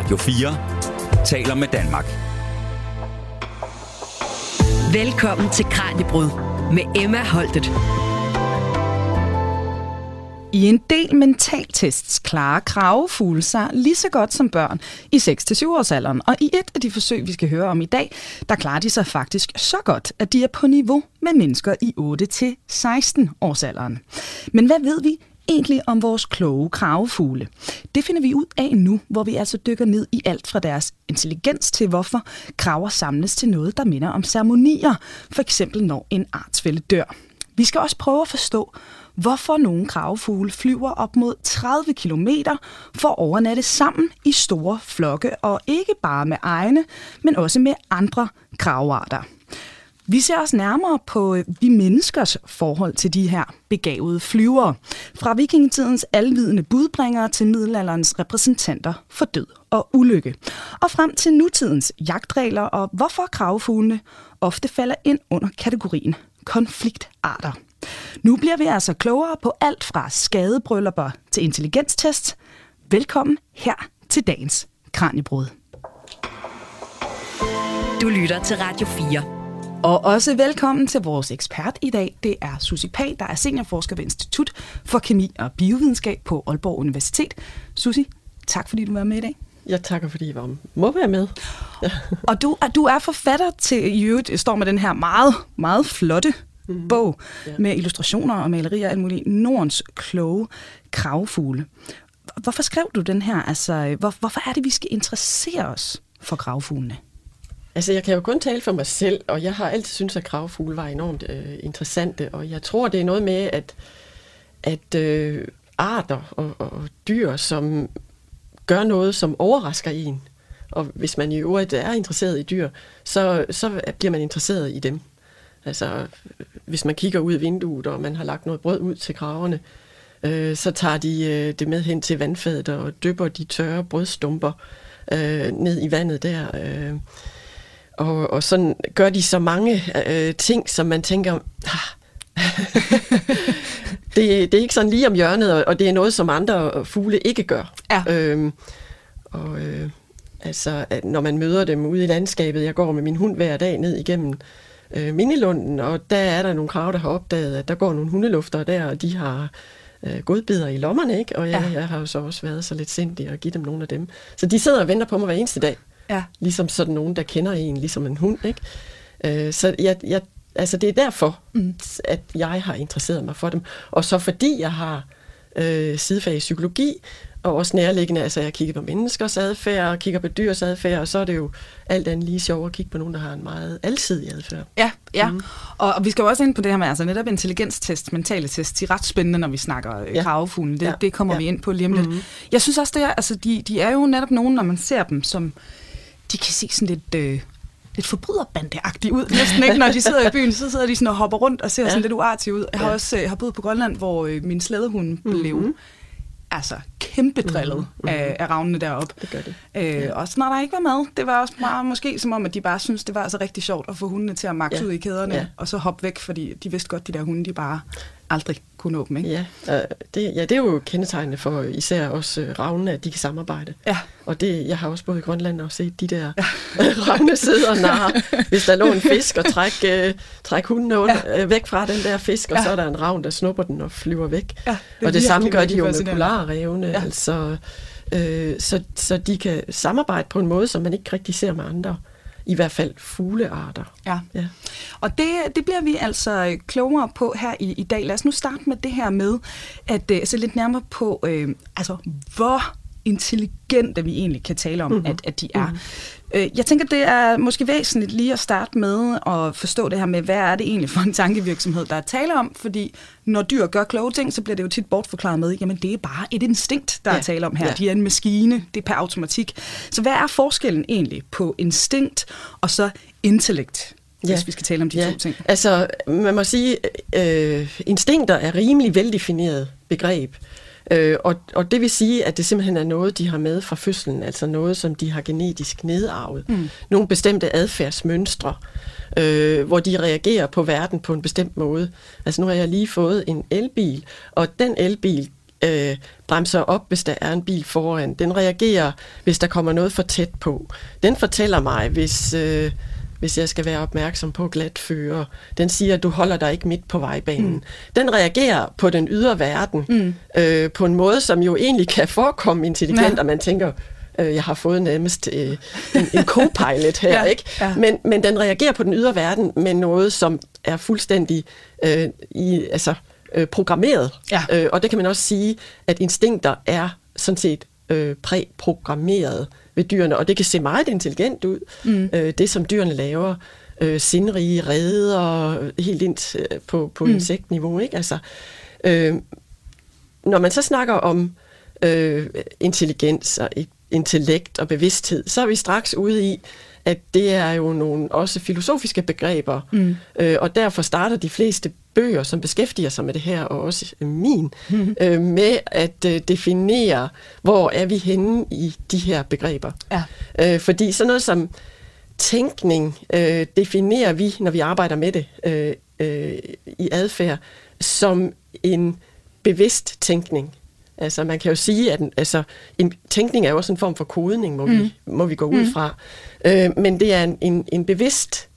Radio 4 taler med Danmark. Velkommen til Kranjebrud med Emma Holtet. I en del mentaltests klarer kravefugle sig lige så godt som børn i 6-7 års alderen, og i et af de forsøg, vi skal høre om i dag, der klarer de sig faktisk så godt, at de er på niveau med mennesker i 8-16 års alderen. Men hvad ved vi egentlig om vores kloge kravefugle? Det finder vi ud af nu, hvor vi altså dykker ned i alt fra deres intelligens til hvorfor kraver samles til noget, der minder om ceremonier, for eksempel når en artsfælde dør. Vi skal også prøve at forstå, hvorfor nogle kravefugle flyver op mod 30 km for at overnatte sammen i store flokke, og ikke bare med egne, men også med andre kravearter. Vi ser os nærmere på øh, vi menneskers forhold til de her begavede flyvere. Fra vikingetidens alvidende budbringere til middelalderens repræsentanter for død og ulykke. Og frem til nutidens jagtregler og hvorfor kravfuglene ofte falder ind under kategorien konfliktarter. Nu bliver vi altså klogere på alt fra skadebryllupper til intelligenstest. Velkommen her til dagens Kranjebrud. Du lytter til Radio 4. Og også velkommen til vores ekspert i dag. Det er Susi Pag, der er seniorforsker ved Institut for Kemi og Biovidenskab på Aalborg Universitet. Susi, tak fordi du var med i dag. Jeg takker, fordi I var, må være med. Ja. og du, du er forfatter til, i øvrigt står med den her meget, meget flotte mm. bog ja. med illustrationer og malerier af muligt. Nordens kloge kravfugle. Hvorfor skrev du den her? Altså, hvor, hvorfor er det, vi skal interessere os for kravfuglene? Altså, jeg kan jo kun tale for mig selv, og jeg har altid syntes, at kravfugle var enormt øh, interessante, og jeg tror, det er noget med, at, at øh, arter og, og dyr, som gør noget, som overrasker en, og hvis man i øvrigt er interesseret i dyr, så, så bliver man interesseret i dem. Altså, hvis man kigger ud af vinduet, og man har lagt noget brød ud til kraverne, øh, så tager de øh, det med hen til vandfadet og dypper de tørre brødstumper øh, ned i vandet der. Øh, og, og sådan gør de så mange øh, ting, som man tænker, ah, det, det er ikke sådan lige om hjørnet, og, det er noget, som andre fugle ikke gør. Ja. Øhm, og øh, altså, at når man møder dem ude i landskabet, jeg går med min hund hver dag ned igennem øh, Minilunden, og der er der nogle krav, der har opdaget, at der går nogle hundelufter der, og de har øh, godbidder i lommerne, ikke? og jeg, ja. jeg har jo så også været så lidt sindig at give dem nogle af dem. Så de sidder og venter på mig hver eneste dag. Ja. Ligesom sådan nogen, der kender en, ligesom en hund. Ikke? Øh, så jeg, jeg, altså det er derfor, mm. at jeg har interesseret mig for dem. Og så fordi jeg har øh, sidefag i psykologi, og også nærliggende, altså jeg kigger på menneskers adfærd, og kigger på dyrs adfærd, og så er det jo alt andet lige sjovt at kigge på nogen, der har en meget alsidig adfærd. Ja, ja. Mm. Og, og vi skal jo også ind på det her med altså netop intelligenstest, mentale test, de er ret spændende, når vi snakker øh, ja. kravefuglen. Det, ja. det kommer ja. vi ind på lige om lidt. Mm. Jeg synes også, det er, altså, de, de er jo netop nogen, når man ser dem, som de kan se sådan lidt... Øh, lidt forbryderbandeagtige ud. Næsten ikke, når de sidder i byen, så sidder de sådan og hopper rundt og ser ja. sådan lidt uartige ud. Jeg har ja. også jeg har boet på Grønland, hvor øh, min slædehund mm-hmm. blev altså kæmpe drillet mm-hmm. af, af ravnene deroppe. Det gør det. Øh, ja. Også når der ikke var mad. Det var også meget måske som om, at de bare synes det var altså rigtig sjovt at få hundene til at makse ja. ud i kæderne, ja. og så hoppe væk, fordi de vidste godt, de der hunde, de bare aldrig kunne nå dem. Ikke? Ja, det, ja, det er jo kendetegnende for især også øh, ravnene, at de kan samarbejde. Ja. Og det, jeg har også boet i Grønland og set de der ja. ravne sidde og narre. Hvis der lå en fisk og træk, øh, træk hunden under, ja. øh, væk fra den der fisk, og ja. så er der en ravn, der snupper den og flyver væk. Ja, det og det samme gør de jo med polarrevne. Ja. Altså, øh, så, så de kan samarbejde på en måde, som man ikke rigtig ser med andre i hvert fald fuglearter. Ja. ja. Og det, det bliver vi altså klogere på her i, i dag. Lad os nu starte med det her med at uh, se lidt nærmere på, uh, altså hvor intelligente vi egentlig kan tale om, mm-hmm. at, at de er. Mm-hmm. Jeg tænker, det er måske væsentligt lige at starte med at forstå det her med, hvad er det egentlig for en tankevirksomhed, der er tale om, fordi når dyr gør kloge ting, så bliver det jo tit bortforklaret med, jamen det er bare et instinkt, der ja. er tale om her. Ja. De er en maskine, det er per automatik. Så hvad er forskellen egentlig på instinkt og så intellekt? Ja. hvis vi skal tale om de ja. to ting. Altså, man må sige, øh, instinkter er rimelig veldefineret begreb. Øh, og, og det vil sige, at det simpelthen er noget, de har med fra fødslen, altså noget, som de har genetisk nedarvet. Mm. Nogle bestemte adfærdsmønstre, øh, hvor de reagerer på verden på en bestemt måde. Altså nu har jeg lige fået en elbil, og den elbil øh, bremser op, hvis der er en bil foran. Den reagerer, hvis der kommer noget for tæt på. Den fortæller mig, hvis, øh, hvis jeg skal være opmærksom på glatfører. Den siger, at du holder dig ikke midt på vejbanen. Mm. Den reagerer på den ydre verden mm. øh, på en måde, som jo egentlig kan forekomme intelligent, ja. og man tænker, øh, jeg har fået nærmest øh, en, en co-pilot her, ja, ikke? Ja. Men, men den reagerer på den ydre verden med noget, som er fuldstændig øh, i, altså, øh, programmeret. Ja. Øh, og det kan man også sige, at instinkter er sådan set øh, præprogrammeret ved dyrene, og det kan se meget intelligent ud, mm. øh, det som dyrene laver. Øh, sindrige redder, helt ind øh, på, på mm. insektniveau. Ikke? Altså, øh, når man så snakker om øh, intelligens og intellekt og bevidsthed, så er vi straks ude i, at det er jo nogle også filosofiske begreber, mm. øh, og derfor starter de fleste bøger, som beskæftiger sig med det her, og også min, mm. øh, med at øh, definere, hvor er vi henne i de her begreber. Ja. Øh, fordi sådan noget som tænkning øh, definerer vi, når vi arbejder med det øh, øh, i adfærd, som en bevidst tænkning. Altså man kan jo sige, at altså, en tænkning er jo også en form for kodning, må, mm. vi, må vi gå ud mm. fra. Øh, men det er en, en, en bevidst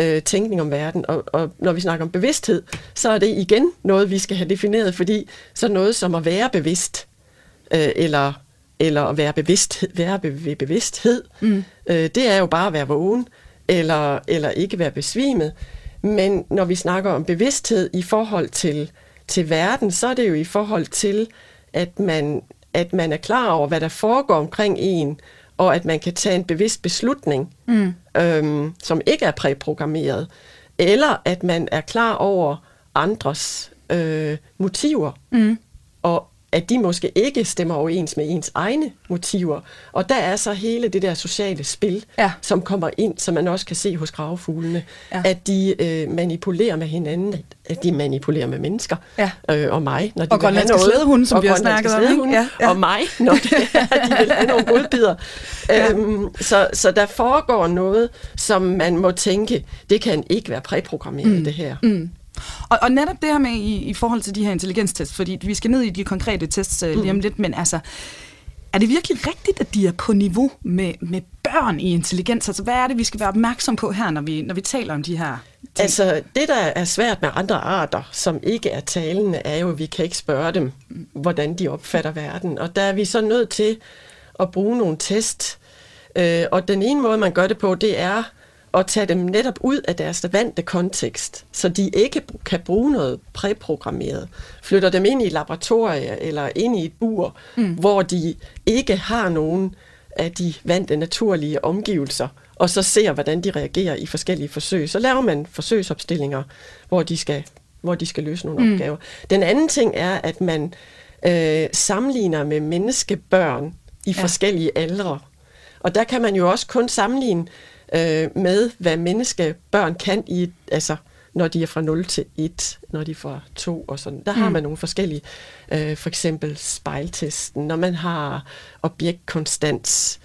øh, tænkning om verden, og, og når vi snakker om bevidsthed, så er det igen noget, vi skal have defineret, fordi så noget som at være bevidst, øh, eller, eller at være, bevidst, være ved bevidsthed, mm. øh, det er jo bare at være vågen, eller, eller ikke være besvimet. Men når vi snakker om bevidsthed i forhold til, til verden, så er det jo i forhold til, at man, at man er klar over, hvad der foregår omkring en, og at man kan tage en bevidst beslutning, mm. øhm, som ikke er præprogrammeret, eller at man er klar over andres øh, motiver, mm. og at de måske ikke stemmer overens med ens egne motiver. Og der er så hele det der sociale spil, ja. som kommer ind, som man også kan se hos gravefuglene, ja. at de øh, manipulerer med hinanden, at de manipulerer med mennesker ja. øh, og mig. Når de og grønlandske slædehunde, som vi har snakket om. Ja, ja. Og mig, når det er, de vil have nogle godbidder. Ja. Øhm, så, så der foregår noget, som man må tænke, det kan ikke være præprogrammeret, mm. det her. Mm. Og, og netop det her med i, i forhold til de her intelligenstests, fordi vi skal ned i de konkrete tests uh, lige om mm. lidt, men altså, er det virkelig rigtigt, at de er på niveau med, med børn i intelligens? Altså, hvad er det, vi skal være opmærksom på her, når vi, når vi taler om de her ting? Altså, det, der er svært med andre arter, som ikke er talende, er jo, at vi kan ikke spørge dem, hvordan de opfatter verden. Og der er vi så nødt til at bruge nogle test. Øh, og den ene måde, man gør det på, det er og tage dem netop ud af deres vante kontekst, så de ikke kan bruge noget præprogrammeret. Flytter dem ind i laboratorie eller ind i et bur, mm. hvor de ikke har nogen af de vante naturlige omgivelser, og så ser, hvordan de reagerer i forskellige forsøg. Så laver man forsøgsopstillinger, hvor de skal, hvor de skal løse nogle mm. opgaver. Den anden ting er, at man øh, sammenligner med menneskebørn i ja. forskellige aldre. Og der kan man jo også kun sammenligne øh, med, hvad menneskebørn kan i, altså når de er fra 0 til 1, når de er fra 2 og sådan. Der mm. har man nogle forskellige, øh, for eksempel spejltesten, når man har objektkonstant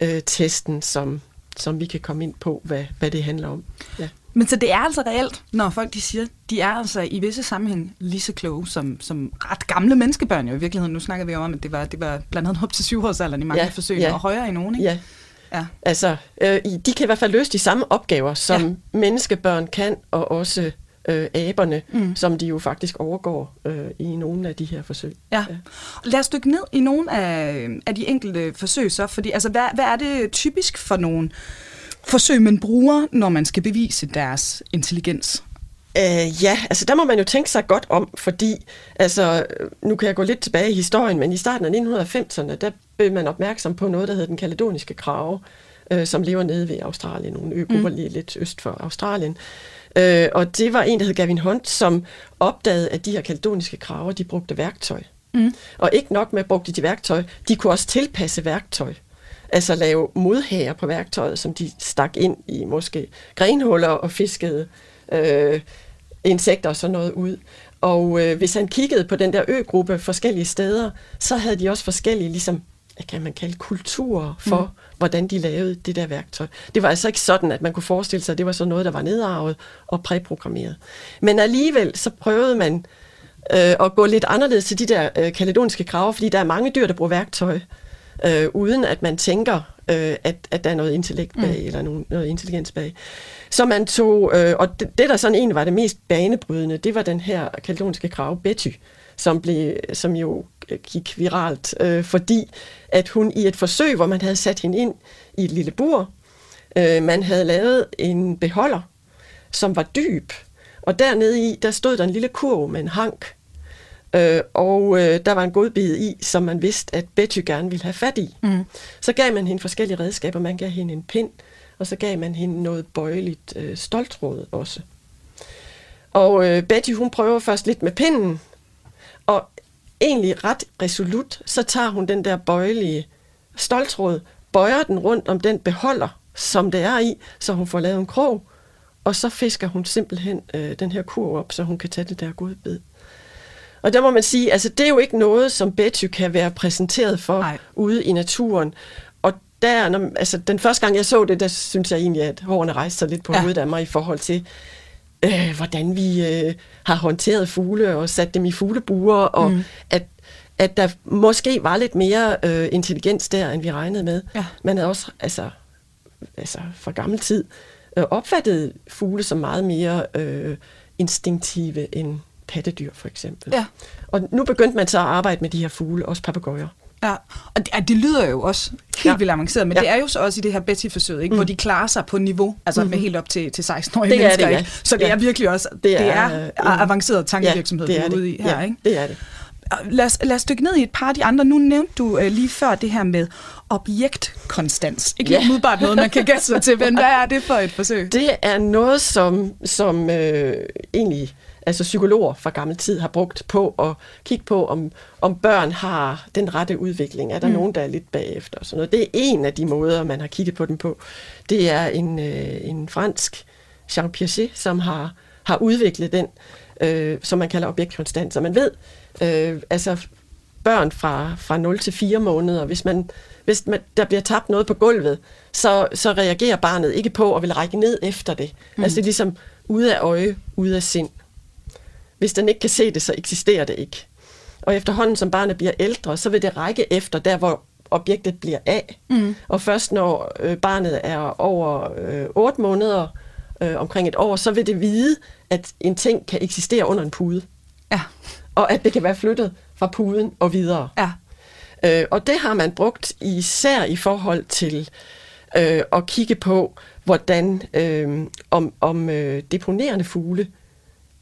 øh, testen, som, som vi kan komme ind på, hvad, hvad det handler om. Ja. Men så det er altså reelt, når folk de siger, de er altså i visse sammenhæng lige så kloge som, som ret gamle menneskebørn jo i virkeligheden. Nu snakker vi om, at det var, det var blandt andet op til syvårsalderen i mange ja, forsøg, ja. og højere i nogen, ikke? Ja, Ja. Altså, øh, de kan i hvert fald løse de samme opgaver, som ja. menneskebørn kan, og også øh, aberne, mm. som de jo faktisk overgår øh, i nogle af de her forsøg. Ja. ja. Lad os dykke ned i nogle af, af de enkelte forsøg så, fordi altså, hvad, hvad er det typisk for nogle forsøg, man bruger, når man skal bevise deres intelligens? Uh, ja, altså der må man jo tænke sig godt om, fordi altså, nu kan jeg gå lidt tilbage i historien, men i starten af 1990'erne, der blev man opmærksom på noget, der hedder den kaledoniske krave, uh, som lever nede ved Australien, nogle øgrupper mm. lige lidt øst for Australien. Uh, og det var en, der hed Gavin Hunt, som opdagede, at de her kaledoniske kraver, de brugte værktøj. Mm. Og ikke nok med, at brugte de værktøj, de kunne også tilpasse værktøj. Altså lave modhager på værktøjet, som de stak ind i måske grenhuller og fiskede øh, insekter og sådan noget ud. Og øh, hvis han kiggede på den der øgruppe forskellige steder, så havde de også forskellige, ligesom, hvad kan man kalde, kulturer for, mm. hvordan de lavede det der værktøj. Det var altså ikke sådan, at man kunne forestille sig, at det var sådan noget, der var nedarvet og præprogrammeret. Men alligevel så prøvede man øh, og gå lidt anderledes til de der øh, kaledoniske kraver, fordi der er mange dyr, der bruger værktøj, øh, uden at man tænker, øh, at, at der er noget intellekt bag, mm. eller noget, noget intelligens bag. Så man tog, øh, og det, det, der sådan egentlig var det mest banebrydende, det var den her kaledoniske krave Betty, som, blev, som jo gik viralt, øh, fordi at hun i et forsøg, hvor man havde sat hende ind i et lille bur, øh, man havde lavet en beholder, som var dyb, og dernede i, der stod der en lille kurv med en hank, øh, og øh, der var en godbid i, som man vidste, at Betty gerne ville have fat i. Mm. Så gav man hende forskellige redskaber. Man gav hende en pind, og så gav man hende noget bøjeligt øh, stoltråd også. Og øh, Betty, hun prøver først lidt med pinden, og egentlig ret resolut, så tager hun den der bøjelige stoltråd, bøjer den rundt om den beholder, som det er i, så hun får lavet en krog, og så fisker hun simpelthen øh, den her kur op, så hun kan tage det der godbid. Og der må man sige, altså det er jo ikke noget, som Betty kan være præsenteret for Ej. ude i naturen. Og der, når, altså den første gang jeg så det, der synes jeg egentlig, at hårene rejste sig lidt på ja. hovedet af mig i forhold til, øh, hvordan vi øh, har håndteret fugle og sat dem i fuglebuer, og mm. at, at der måske var lidt mere øh, intelligens der, end vi regnede med. Ja. Man havde også, altså, altså fra gammel tid, øh, opfattet fugle som meget mere øh, instinktive end pattedyr, for eksempel. Ja. Og nu begyndte man så at arbejde med de her fugle, også papegøjer. Ja, og det, det lyder jo også helt ja. vildt avanceret, men ja. det er jo så også i det her Betty-forsøg, ikke, mm. hvor de klarer sig på niveau, altså mm-hmm. med helt op til, til 16-årige det mennesker. Det, ja. ikke? Så det ja. er virkelig også det er, det er øh, avanceret tankevirksomhed, ja, det er vi er ude i her. Ja, ikke? det er det. Lad os, lad os dykke ned i et par af de andre. Nu nævnte du uh, lige før det her med objektkonstans. Ikke ja. umiddelbart noget, man kan gætte sig til, men hvad er det for et forsøg? Det er noget, som, som øh, egentlig altså psykologer fra gammel tid har brugt på at kigge på, om, om børn har den rette udvikling. Er der mm. nogen, der er lidt bagefter? Sådan noget. Det er en af de måder, man har kigget på dem på. Det er en, øh, en fransk Jean Piaget, som har, har udviklet den, øh, som man kalder objektkonstant. Så man ved, øh, altså børn fra, fra 0 til 4 måneder, hvis man hvis man, der bliver tabt noget på gulvet, så, så reagerer barnet ikke på at vil række ned efter det. Mm. Altså det er ligesom ude af øje, ude af sind. Hvis den ikke kan se det, så eksisterer det ikke. Og efterhånden som barnet bliver ældre, så vil det række efter der, hvor objektet bliver af. Mm. Og først når øh, barnet er over øh, 8 måneder, øh, omkring et år, så vil det vide, at en ting kan eksistere under en pude. Ja. Og at det kan være flyttet fra puden og videre. Ja. Øh, og det har man brugt især i forhold til øh, at kigge på, hvordan øh, om, om øh, deponerende fugle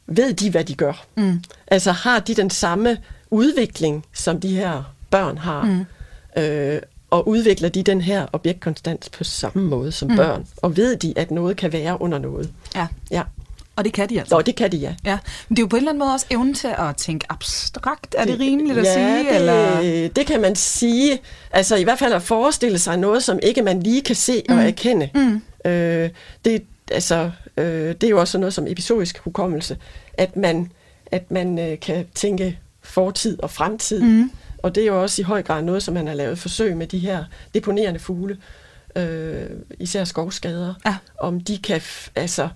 ved de, hvad de gør? Mm. Altså har de den samme udvikling, som de her børn har? Mm. Øh, og udvikler de den her objektkonstant på samme måde som mm. børn? Og ved de, at noget kan være under noget? Ja. ja. Og det kan de altså? Nå, det kan de, ja. ja. Men det er jo på en eller anden måde også evnen til at tænke abstrakt. Er det rimeligt at ja, sige? Det, eller? det kan man sige. Altså i hvert fald at forestille sig noget, som ikke man lige kan se mm. og erkende. Mm. Øh, det, altså, øh, det er jo også noget som episodisk hukommelse at man, at man øh, kan tænke fortid og fremtid. Mm. Og det er jo også i høj grad noget, som man har lavet forsøg med de her deponerende fugle, øh, især skovskader, ja. om de kan altså,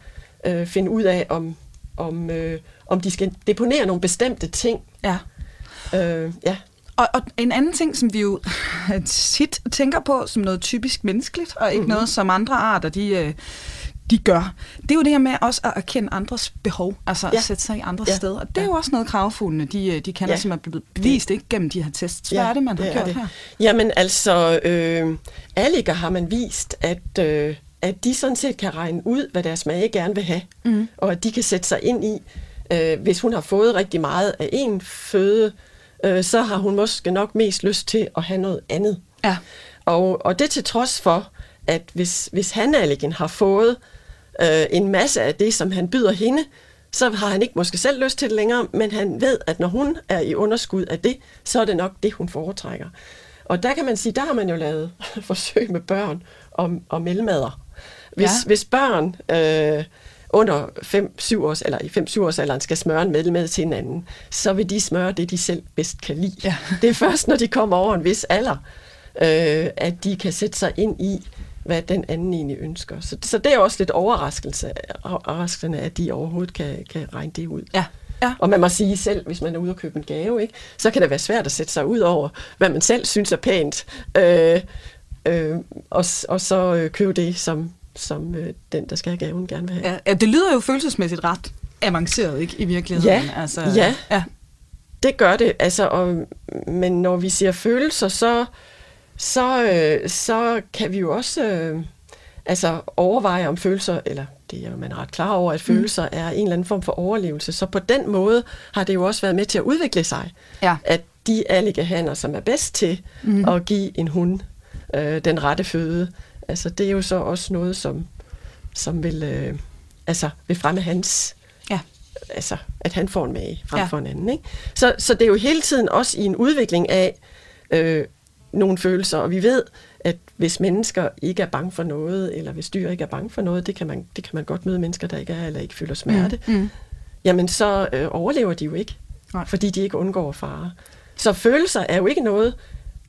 øh, finde ud af, om, om, øh, om de skal deponere nogle bestemte ting. Ja. Øh, ja. Og, og en anden ting, som vi jo tit tænker på som noget typisk menneskeligt, og ikke mm-hmm. noget som andre arter, de... Øh, de gør. Det er jo det her med også at erkende andres behov, altså ja. at sætte sig i andre ja. steder. Og det er ja. jo også noget, kravfuglene, de, de kender, ja. som er blevet bevist ikke gennem de her tests. Hvad ja, er det, man har det gjort det. her? Jamen altså, øh, Alliger har man vist, at, øh, at de sådan set kan regne ud, hvad deres mage gerne vil have, mm. og at de kan sætte sig ind i, øh, hvis hun har fået rigtig meget af en føde, øh, så har hun måske nok mest lyst til at have noget andet. Ja. Og, og det til trods for, at hvis, hvis han har fået øh, en masse af det, som han byder hende, så har han ikke måske selv lyst til det længere, men han ved, at når hun er i underskud af det, så er det nok det, hun foretrækker. Og der kan man sige, der har man jo lavet forsøg med børn og, og mellemmader. Hvis, ja. hvis børn øh, under 5-7 års, eller i 5-7 års alderen skal smøre en mellemad til hinanden, så vil de smøre det, de selv bedst kan lide. Ja. Det er først, når de kommer over en vis alder, øh, at de kan sætte sig ind i, hvad den anden egentlig ønsker. Så, så det er også lidt overraskelse, overraskende, at de overhovedet kan, kan regne det ud. Ja. Ja. Og man må sige selv, hvis man er ude og købe en gave, ikke, så kan det være svært at sætte sig ud over, hvad man selv synes er pænt, øh, øh, og, og så øh, købe det, som, som øh, den, der skal have gaven, gerne vil have. Ja, det lyder jo følelsesmæssigt ret avanceret, ikke, i virkeligheden? Ja, altså, ja. ja. det gør det. Altså, og, men når vi siger følelser, så, så, øh, så kan vi jo også øh, altså, overveje om følelser, eller det er jo man er ret klar over, at mm. følelser mm. er en eller anden form for overlevelse. Så på den måde har det jo også været med til at udvikle sig. Ja. At de alligahaner, som er bedst til mm. at give en hund øh, den rette føde, altså det er jo så også noget, som, som vil, øh, altså, vil fremme hans ja. altså, at han får en mage frem ja. for en anden. Ikke? Så, så det er jo hele tiden også i en udvikling af øh, nogle følelser, og vi ved, at hvis mennesker ikke er bange for noget, eller hvis dyr ikke er bange for noget, det kan man, det kan man godt møde mennesker, der ikke er, eller ikke føler smerte, mm. Mm. jamen så øh, overlever de jo ikke, Nej. fordi de ikke undgår fare. Så følelser er jo ikke noget,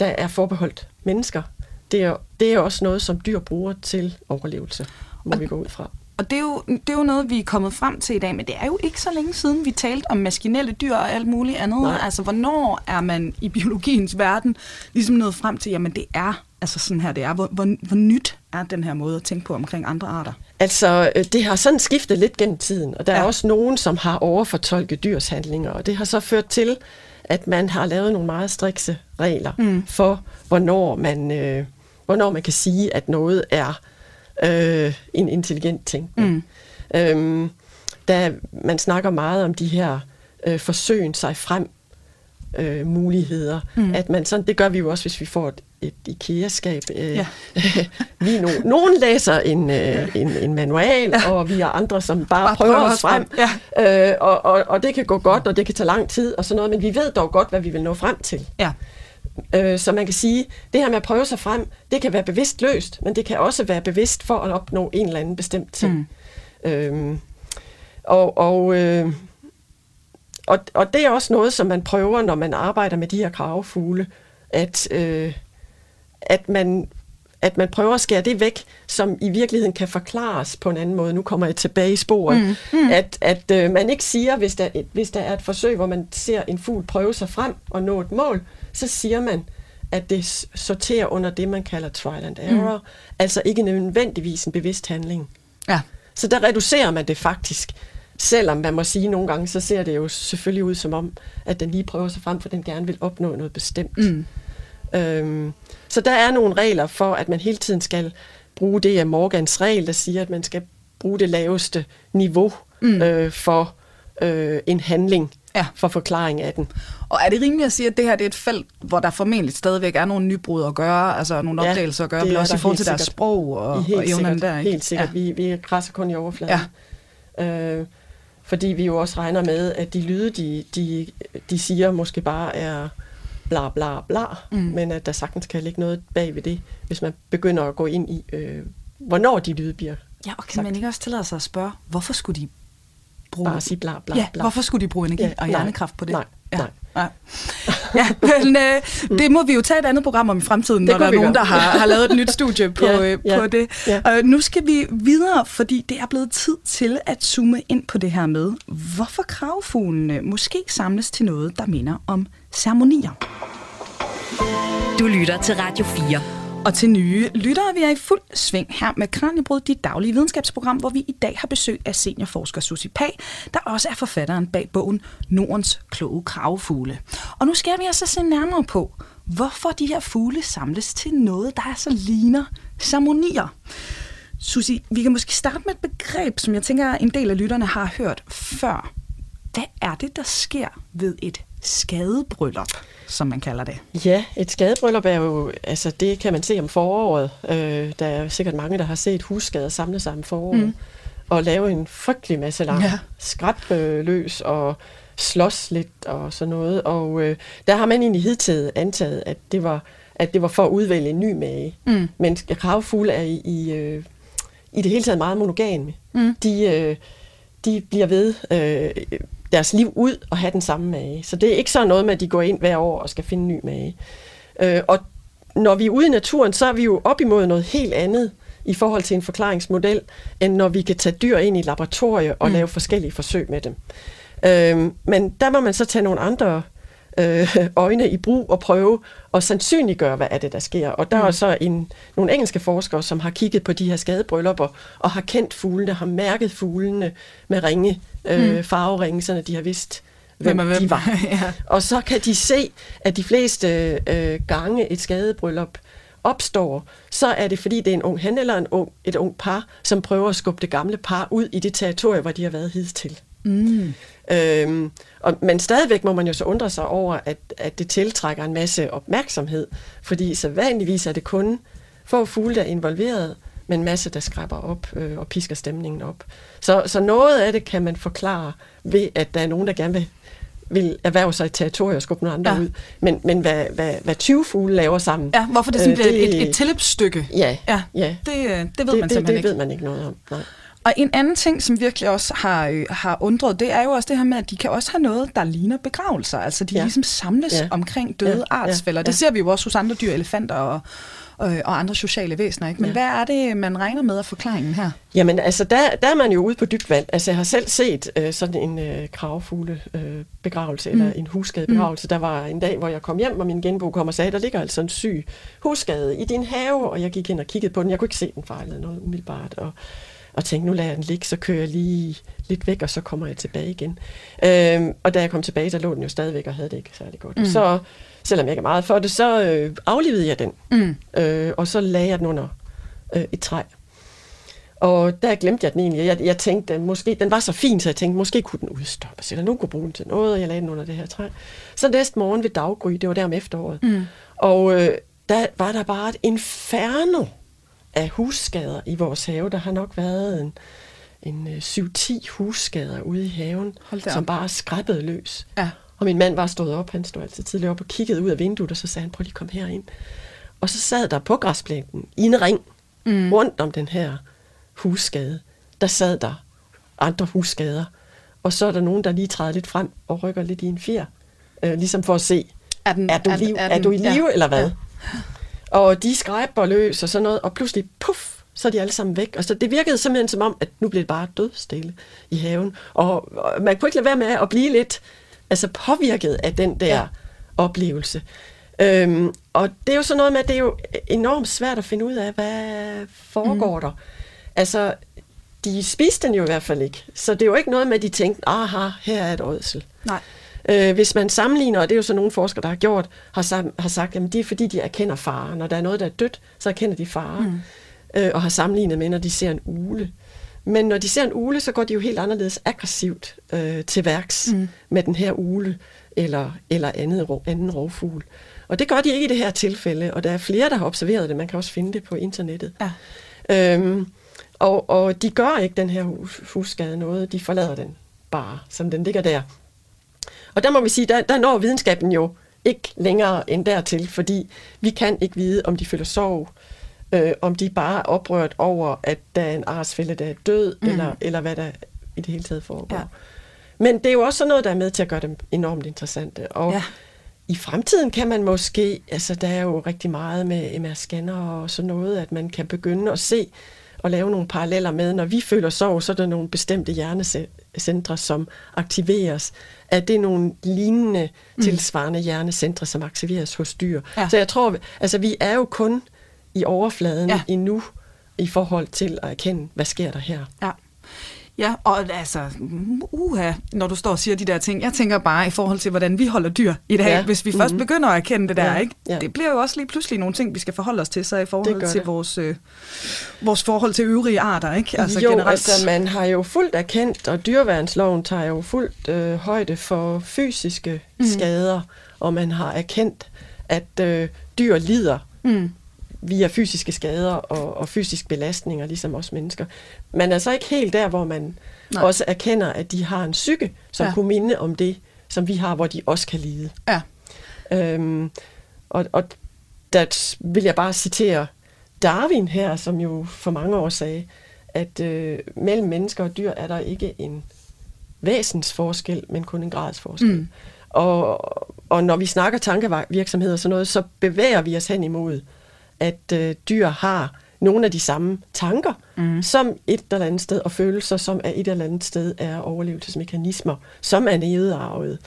der er forbeholdt mennesker. Det er, det er også noget, som dyr bruger til overlevelse, må og, vi gå ud fra. Og det er, jo, det er jo noget, vi er kommet frem til i dag, men det er jo ikke så længe siden, vi talte om maskinelle dyr og alt muligt andet. Nej. Altså, hvornår er man i biologiens verden ligesom nået frem til, jamen det er altså sådan her, det er. Hvor, hvor, hvor nyt er den her måde at tænke på omkring andre arter? Altså, øh, det har sådan skiftet lidt gennem tiden, og der ja. er også nogen, som har overfortolket dyrs handlinger, og det har så ført til, at man har lavet nogle meget strikse regler mm. for, hvornår man, øh, hvornår man kan sige, at noget er øh, en intelligent ting. Mm. Øhm, da man snakker meget om de her øh, forsøgen sig frem øh, muligheder, mm. at man sådan, det gør vi jo også, hvis vi får et, et IKEA-skab. Øh, ja. vi no, nogen læser en, øh, en, en manual, ja. og vi er andre, som bare, bare prøver, prøver os frem. frem. Ja. Øh, og, og, og det kan gå godt, og det kan tage lang tid og sådan noget, men vi ved dog godt, hvad vi vil nå frem til. Ja. Øh, så man kan sige, det her med at prøve sig frem, det kan være bevidst løst, men det kan også være bevidst for at opnå en eller anden bestemt ting. Mm. Øhm, og, og, øh, og, og det er også noget, som man prøver, når man arbejder med de her kravefugle, at, øh, at man at man prøver at skære det væk, som i virkeligheden kan forklares på en anden måde. Nu kommer jeg tilbage i sporet. Mm. Mm. At, at øh, man ikke siger, hvis der, hvis der er et forsøg, hvor man ser en fugl prøve sig frem og nå et mål, så siger man, at det sorterer under det, man kalder trial and error, mm. altså ikke nødvendigvis en bevidst handling. Ja. Så der reducerer man det faktisk. Selvom man må sige nogle gange, så ser det jo selvfølgelig ud som om, at den lige prøver sig frem, for den gerne vil opnå noget bestemt. Mm. Øhm, så der er nogle regler for, at man hele tiden skal bruge det af Morgans regel, der siger, at man skal bruge det laveste niveau mm. øh, for øh, en handling ja. for forklaring af den. Og er det rimeligt at sige, at det her det er et felt, hvor der formentlig stadigvæk er nogle nybrud at gøre, altså nogle opdagelser ja, at gøre, men også i forhold til deres sprog og, og evnerne der? Ikke? Helt sikkert. Ja. Vi, vi krasser kun i overfladen. Ja. Øh, fordi vi jo også regner med, at de lyde, de, de, de siger, måske bare er bla bla bla, mm. men at der sagtens kan ligge noget bag ved det, hvis man begynder at gå ind i, øh, hvornår de lyde bliver Ja, og kan sagt. man ikke også tillade sig at spørge, hvorfor skulle de bruge... Bare sige bla bla ja, bla. hvorfor skulle de bruge energi ja, og hjernekraft på det? Nej, ja. nej. Ja. ja, men øh, det må vi jo tage et andet program om i fremtiden, det når der er nogen, der har, har lavet et nyt studie på, ja, øh, ja, på det. Ja. Og nu skal vi videre, fordi det er blevet tid til at zoome ind på det her med, hvorfor kravfuglene måske samles til noget, der minder om ceremonier. Du lytter til Radio 4. Og til nye lyttere, vi er i fuld sving her med Kranjebrud, dit daglige videnskabsprogram, hvor vi i dag har besøg af seniorforsker Susi Pag, der også er forfatteren bag bogen Nordens kloge kravefugle. Og nu skal vi altså se nærmere på, hvorfor de her fugle samles til noget, der er så ligner ceremonier. Susi, vi kan måske starte med et begreb, som jeg tænker, en del af lytterne har hørt før. Hvad er det, der sker ved et skadebryllup? som man kalder det. Ja, et skadebryllup er jo, altså det kan man se om foråret. Øh, der er sikkert mange, der har set husskader samle sig om foråret. Mm. Og lave en frygtelig masse lang ja. skrab øh, løs og slås lidt og sådan noget. Og øh, der har man egentlig hidtil antaget, at det var, at det var for at udvælge en ny mage. Mm. Men kravfugle er i, i, øh, i det hele taget meget monogame. Mm. De, øh, de bliver ved øh, deres liv ud og have den samme mage. Så det er ikke så noget med, at de går ind hver år og skal finde en ny mage. Øh, og når vi er ude i naturen, så er vi jo op imod noget helt andet i forhold til en forklaringsmodel, end når vi kan tage dyr ind i et laboratorie og mm. lave forskellige forsøg med dem. Øh, men der må man så tage nogle andre øh, øjne i brug og prøve at sandsynliggøre, hvad er det, der sker. Og der mm. er så en, nogle engelske forskere, som har kigget på de her skadebryllupper og har kendt fuglene, har mærket fuglene med ringe, øh, mm. farveringe, så de har vidst, hvem, hvem de var. ja. Og så kan de se, at de fleste øh, gange et skadebryllup opstår, så er det fordi, det er en ung han eller en ung, et ung par, som prøver at skubbe det gamle par ud i det territorium, hvor de har været hidtil. Mm. Øhm, og, men stadigvæk må man jo så undre sig over, at, at det tiltrækker en masse opmærksomhed, fordi så vanligvis er det kun få fugle, der er involveret, men en masse, der skraber op øh, og pisker stemningen op. Så, så noget af det kan man forklare ved, at der er nogen, der gerne vil vil erhverve sig et territorium og skubbe nogle andre ja. ud. Men, men hvad, hvad, hvad 20 fugle laver sammen... Ja, hvorfor det sådan øh, det, et, et tilløbsstykke. Ja, ja, ja. Det, øh, det ved det, man simpelthen det, det ikke. ved man ikke noget om, nej. Og en anden ting, som virkelig også har, øh, har undret, det er jo også det her med, at de kan også have noget, der ligner begravelser. Altså de ja. ligesom samles ja. omkring døde ja. artsfælder. Ja. Det ser vi jo også hos andre dyr, elefanter og, øh, og andre sociale væsener. Ikke? Men ja. hvad er det, man regner med af forklaringen her? Jamen altså, der, der er man jo ude på dybt vand. Altså jeg har selv set øh, sådan en øh, kravfugle øh, begravelse, mm. eller en husskade begravelse. Mm. Der var en dag, hvor jeg kom hjem, og min genbo kom og sagde, der ligger altså en syg husskade i din have, og jeg gik ind og kiggede på den. Jeg kunne ikke se den fejlede noget umiddelbart, og og tænkte, nu lader jeg den ligge, så kører jeg lige lidt væk, og så kommer jeg tilbage igen. Øhm, og da jeg kom tilbage, så lå den jo stadigvæk og havde det ikke særlig godt. Mm. Så selvom jeg ikke er meget for det, så øh, aflivede jeg den, mm. øh, og så lagde jeg den under øh, et træ. Og der glemte jeg den egentlig. Jeg, jeg tænkte, måske, den var så fin, så jeg tænkte, måske kunne den udstoppes, eller nu kunne bruge den til noget, og jeg lagde den under det her træ. Så næste morgen ved daggry, det var der om efteråret, mm. og øh, der var der bare et inferno af husskader i vores have. Der har nok været en, en 7-10 øh, husskader ude i haven, som bare skræppede løs. Ja. Og min mand var stået op, han stod altid tidligere op og kiggede ud af vinduet, og så sagde han, prøv lige at komme herind. Og så sad der på græsplænen i en ring mm. rundt om den her husskade. Der sad der andre husskader. Og så er der nogen, der lige træder lidt frem og rykker lidt i en fjer. Øh, ligesom for at se, er, den, er, du, er, liv, er, den, er du i live ja, eller hvad? Ja. Og de skræber løs og sådan noget, og pludselig, puff, så er de alle sammen væk. Og så det virkede simpelthen som om, at nu blev det bare dødstille i haven. Og, og man kunne ikke lade være med at blive lidt altså påvirket af den der ja. oplevelse. Øhm, og det er jo sådan noget med, at det er jo enormt svært at finde ud af, hvad foregår mm. der. Altså, de spiste den jo i hvert fald ikke. Så det er jo ikke noget med, at de tænkte, aha, her er et ådsel. Nej. Øh, hvis man sammenligner, og det er jo så nogle forskere, der har gjort, har, sam, har sagt, at det er fordi, de erkender fare. Når der er noget, der er dødt, så erkender de fare. Mm. Øh, og har sammenlignet med, når de ser en ule. Men når de ser en ule, så går de jo helt anderledes aggressivt øh, til værks mm. med den her ule eller, eller andet, anden rovfugl. Og det gør de ikke i det her tilfælde, og der er flere, der har observeret det. Man kan også finde det på internettet. Ja. Øhm, og, og de gør ikke den her husskade noget. De forlader den bare, som den ligger der. Og der må vi sige, der, der når videnskaben jo ikke længere end dertil, fordi vi kan ikke vide, om de føler sorg, øh, om de bare er oprørt over, at der er en arsfælde, der er død, mm. eller, eller hvad der i det hele taget foregår. Ja. Men det er jo også sådan noget, der er med til at gøre dem enormt interessante. Og ja. i fremtiden kan man måske, altså der er jo rigtig meget med MR-scanner og sådan noget, at man kan begynde at se og lave nogle paralleller med, når vi føler sorg, så er der nogle bestemte hjernecentre, som aktiveres. Er det nogle lignende, mm. tilsvarende hjernecentre, som aktiveres hos dyr? Ja. Så jeg tror, altså vi er jo kun i overfladen ja. endnu i forhold til at erkende, hvad sker der her. Ja. Ja, og altså, uha, når du står og siger de der ting, jeg tænker bare i forhold til, hvordan vi holder dyr i dag, ja. hvis vi først mm-hmm. begynder at erkende det der, ja. ikke? Ja. det bliver jo også lige pludselig nogle ting, vi skal forholde os til, så i forhold til vores, øh, vores forhold til øvrige arter, ikke? Altså jo, generelt. altså man har jo fuldt erkendt, og dyreværnsloven tager jo fuldt øh, højde for fysiske mm. skader, og man har erkendt, at øh, dyr lider mm via fysiske skader og, og fysisk belastninger, ligesom os mennesker. Man er så ikke helt der, hvor man Nej. også erkender, at de har en psyke, som ja. kunne minde om det, som vi har, hvor de også kan lide. Ja. Øhm, og, og der vil jeg bare citere Darwin her, som jo for mange år sagde, at øh, mellem mennesker og dyr er der ikke en væsensforskel, men kun en gradsforskel. Mm. Og, og når vi snakker tankevirksomhed og sådan noget, så bevæger vi os hen imod, at øh, dyr har nogle af de samme tanker, mm. som et eller andet sted, og følelser, som er et eller andet sted er overlevelsesmekanismer, som er nedarvet.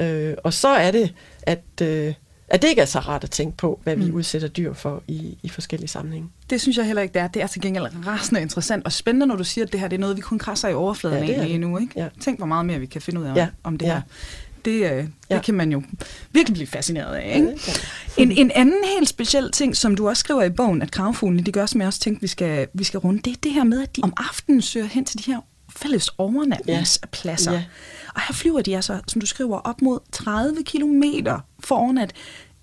Øh, og så er det, at, øh, at det ikke er så rart at tænke på, hvad vi mm. udsætter dyr for i, i forskellige sammenhænge. Det synes jeg heller ikke, det er. Det er til gengæld rasende interessant og spændende, når du siger, at det her det er noget, vi kun krasser i overfladen ja, af lige nu. Ikke? Ja. Tænk, hvor meget mere vi kan finde ud af ja. om det ja. her det, øh, det ja. kan man jo virkelig blive fascineret af. Ikke? Ja, en, en anden helt speciel ting, som du også skriver i bogen, at kravfuglene, de gør, som jeg også tænkte, vi skal, vi skal runde, det er det her med, at de om aftenen søger hen til de her fælles overnatningspladser. Ja. Og her flyver de altså, som du skriver, op mod 30 kilometer for overnat.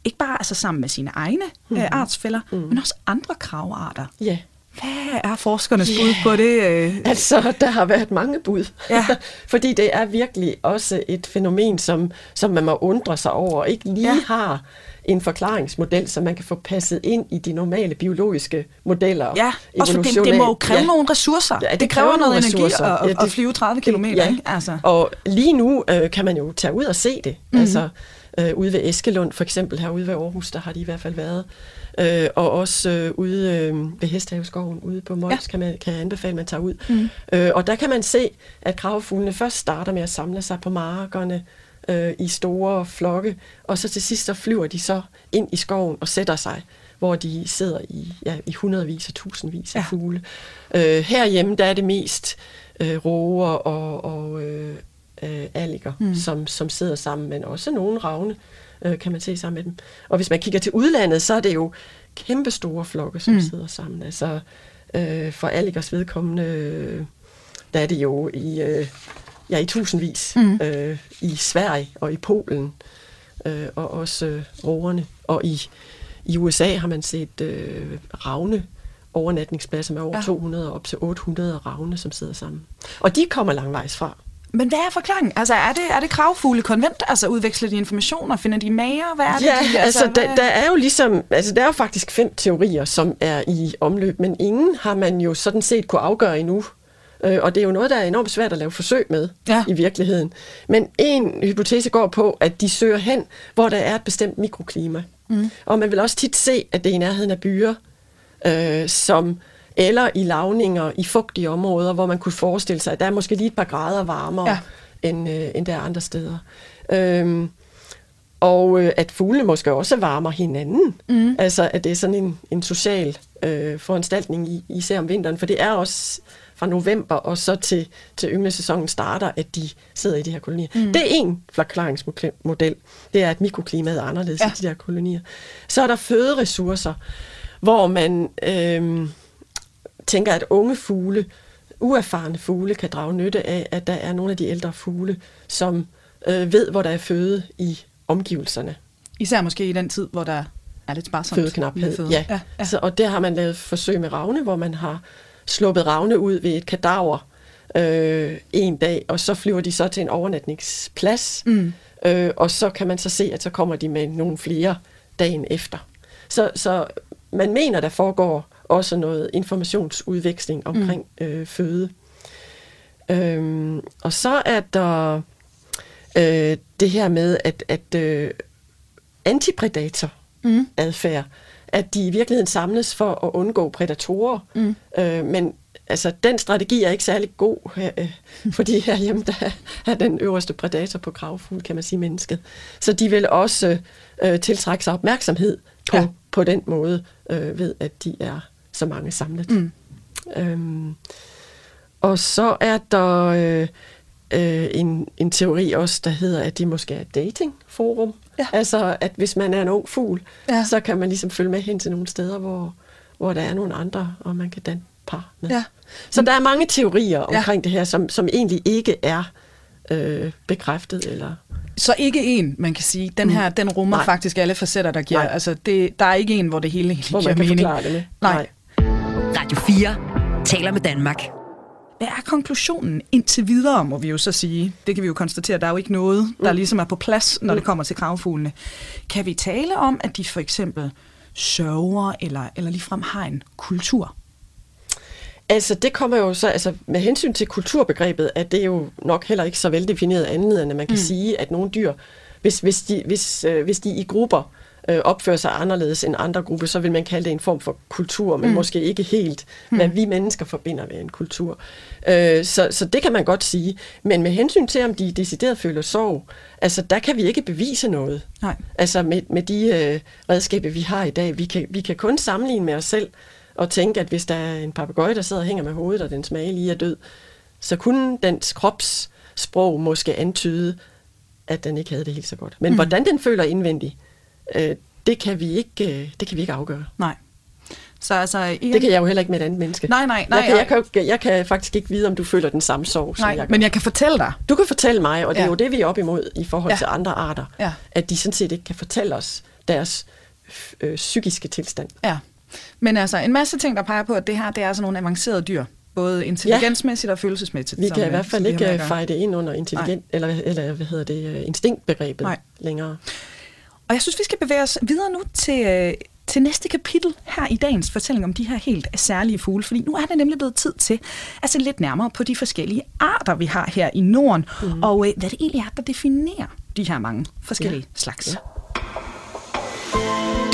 Ikke bare altså sammen med sine egne mm-hmm. øh, artsfælder, mm-hmm. men også andre kravarter. Ja. Hvad er forskernes yeah. bud på det? Øh? Altså, der har været mange bud. Ja. Fordi det er virkelig også et fænomen, som, som man må undre sig over, og ikke lige ja. har en forklaringsmodel, som man kan få passet ind i de normale biologiske modeller. Ja, også for det, det må jo kræve ja. nogle ressourcer. Ja, det, det kræver, kræver noget energi at, ja, det, at flyve 30 km. Ja. Ikke? Altså. Og lige nu øh, kan man jo tage ud og se det. Mm-hmm. Altså, øh, ude ved Eskelund, for eksempel herude ved Aarhus, der har de i hvert fald været. Øh, og også øh, ude øh, ved Hestehaveskoven, ude på Mols, ja. kan, man, kan jeg anbefale, at man tager ud. Mm. Øh, og der kan man se, at kravfuglene først starter med at samle sig på markerne øh, i store flokke, og så til sidst så flyver de så ind i skoven og sætter sig hvor de sidder i, ja, i hundredvis og tusindvis af ja. fugle. Øh, herhjemme der er det mest øh, roer og, og øh, øh, alliger, mm. som, som sidder sammen, men også nogle ravne øh, kan man se sammen med dem. Og hvis man kigger til udlandet, så er det jo kæmpe store flokke, som mm. sidder sammen. Altså øh, for alligers vedkommende, øh, der er det jo i, øh, ja, i tusindvis mm. øh, i Sverige og i Polen, øh, og også øh, roerne. Og i, i USA har man set øh, ravne overnatningspladser med over ja. 200 og op til 800 ravne, som sidder sammen. Og de kommer langvejs fra. Men hvad er forklaringen? Altså, er det, er det kravfugle konvent? Altså, udveksler de informationer? Finder de mager? Hvad er det? Ja, de, altså, altså der, der, er jo ligesom, altså, der er jo faktisk fem teorier, som er i omløb, men ingen har man jo sådan set kunne afgøre endnu. Øh, og det er jo noget, der er enormt svært at lave forsøg med ja. i virkeligheden. Men en hypotese går på, at de søger hen, hvor der er et bestemt mikroklima. Mm. Og man vil også tit se, at det er i nærheden af byer, øh, som eller i lavninger i fugtige områder, hvor man kunne forestille sig, at der er måske lige et par grader varmere, ja. end, øh, end der er andre steder. Øhm, og øh, at fuglene måske også varmer hinanden. Mm. Altså, at det er sådan en, en social øh, foranstaltning, i, især om vinteren. For det er også fra november og så til, til yngnesæsonen starter, at de sidder i de her kolonier. Mm. Det er en forklaringsmodel. Det er, at mikroklimaet er anderledes ja. i de her kolonier. Så er der føderessourcer, hvor man... Øh, tænker, at unge fugle, uerfarne fugle, kan drage nytte af, at der er nogle af de ældre fugle, som øh, ved, hvor der er føde i omgivelserne. Især måske i den tid, hvor der er lidt sparsomt. Fødeknaphed, føde. ja. ja, ja. Så, og der har man lavet forsøg med ravne, hvor man har sluppet ravne ud ved et kadaver øh, en dag, og så flyver de så til en overnatningsplads, mm. øh, og så kan man så se, at så kommer de med nogle flere dagen efter. Så, så man mener, der foregår også noget informationsudveksling omkring mm. øh, føde. Øhm, og så er der øh, det her med, at, at øh, antipredator mm. adfærd, at de i virkeligheden samles for at undgå predatorer, mm. øh, men altså, den strategi er ikke særlig god, øh, fordi herhjemme der er den øverste predator på kravfugl, kan man sige, mennesket. Så de vil også øh, tiltrække sig opmærksomhed på, ja. på den måde, øh, ved at de er så mange samlet. Mm. Øhm, og så er der øh, øh, en, en teori også, der hedder, at det måske er et datingforum. Ja. Altså, at hvis man er en ung fugl, ja. så kan man ligesom følge med hen til nogle steder, hvor, hvor der er nogle andre, og man kan danne par med. Ja. Så der er mange teorier omkring ja. det her, som, som egentlig ikke er øh, bekræftet eller så ikke en, man kan sige. Den her, mm. den rummer Nej. faktisk alle facetter, der giver. Nej. Altså, det, der er ikke en, hvor det hele hvor giver mening. Det med. Nej. Nej. Radio 4 taler med Danmark. Hvad er konklusionen indtil videre, må vi jo så sige? Det kan vi jo konstatere, der er jo ikke noget, der mm. ligesom er på plads, når mm. det kommer til kravfuglene. Kan vi tale om, at de for eksempel sørger eller, eller ligefrem har en kultur? Altså, det kommer jo så, altså med hensyn til kulturbegrebet, at det er jo nok heller ikke så veldefineret andet, end at man kan mm. sige, at nogle dyr, hvis, hvis, de, hvis, øh, hvis de i grupper øh, opfører sig anderledes end andre grupper, så vil man kalde det en form for kultur, men mm. måske ikke helt, hvad mm. vi mennesker forbinder med en kultur. Øh, så, så det kan man godt sige. Men med hensyn til, om de decideret føler sorg, altså der kan vi ikke bevise noget. Nej. Altså med, med de øh, redskaber, vi har i dag. Vi kan, vi kan kun sammenligne med os selv og tænke, at hvis der er en papegøje, der sidder og hænger med hovedet, og den smage lige er død, så kunne dens kropssprog måske antyde, at den ikke havde det helt så godt. Men mm. hvordan den føler indvendigt, øh, det, kan vi ikke, øh, det kan vi ikke afgøre. Nej. Så altså, igen... Det kan jeg jo heller ikke med et andet menneske. Nej, nej, nej. Jeg kan, jeg, kan, jeg kan faktisk ikke vide, om du føler den samme sorg, nej, som jeg gør. men jeg kan fortælle dig. Du kan fortælle mig, og det ja. er jo det, vi er op imod i forhold ja. til andre arter. Ja. At de sådan set ikke kan fortælle os deres øh, psykiske tilstand. Ja. Men altså, en masse ting, der peger på, at det her det er altså nogle avancerede dyr både intelligensmæssigt ja. og følelsesmæssigt. Vi kan i hvert fald ikke fejre det ind under intelligent, eller, eller hvad hedder det, øh, instinktbegrebet Nej. længere. Og jeg synes, vi skal bevæge os videre nu til, øh, til næste kapitel her i dagens fortælling om de her helt særlige fugle, fordi nu er det nemlig blevet tid til at se lidt nærmere på de forskellige arter, vi har her i Norden, mm. og øh, hvad det egentlig er, der definerer de her mange forskellige ja. slags. Ja.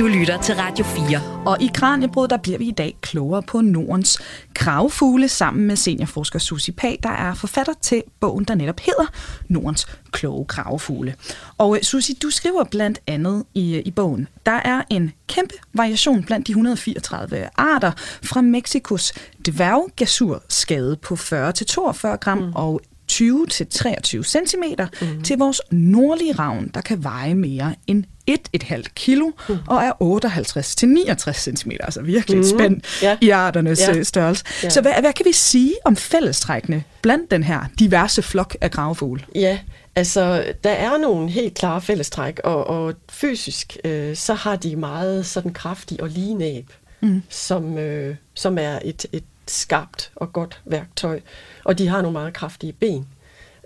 Du lytter til Radio 4. Og i Kranjebrud, der bliver vi i dag klogere på Nordens kravfugle sammen med seniorforsker Susi Pag, der er forfatter til bogen, der netop hedder Nordens kloge kravfugle. Og øh, Susi, du skriver blandt andet i, øh, i bogen, der er en kæmpe variation blandt de 134 arter fra Mexikos dværggasur skade på 40-42 gram mm. og 20-23 cm mm. til vores nordlige ravn, der kan veje mere end 1,5 kilo mm. og er 58-69 cm, altså virkelig mm. spændt ja. i arternes ja. Øh, størrelse. Ja. Så hvad, hvad kan vi sige om fællestrækkene blandt den her diverse flok af gravfugle? Ja, altså der er nogle helt klare fællestræk, og, og fysisk øh, så har de meget sådan kraftig og lige næb, mm. som, øh, som er et, et skarpt og godt værktøj, og de har nogle meget kraftige ben.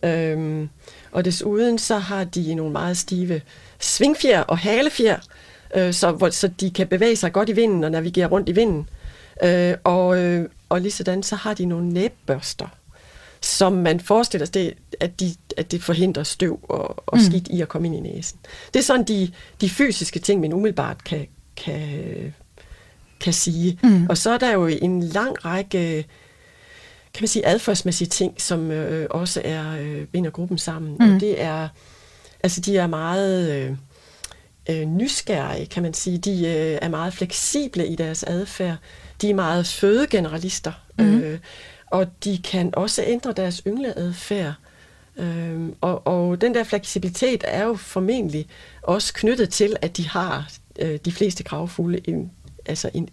Øhm, og desuden så har de nogle meget stive svingfjer og halefjer, øh, så, hvor, så de kan bevæge sig godt i vinden og navigere rundt i vinden. Øh, og, øh, og lige sådan, så har de nogle næbbørster, som man forestiller sig, at, de, at det forhindrer støv og, og mm. skidt i at komme ind i næsen. Det er sådan de, de fysiske ting, man umiddelbart kan, kan, kan sige. Mm. Og så er der jo en lang række kan man sige, adfærdsmæssige ting, som øh, også er øh, binder gruppen sammen. Mm. Og det er, altså de er meget øh, øh, nysgerrige, kan man sige. De øh, er meget fleksible i deres adfærd. De er meget fødegeneralister. Mm. Øh, og de kan også ændre deres yngleadfærd. Øh, og, og den der fleksibilitet er jo formentlig også knyttet til, at de har øh, de fleste gravfugle en, altså en,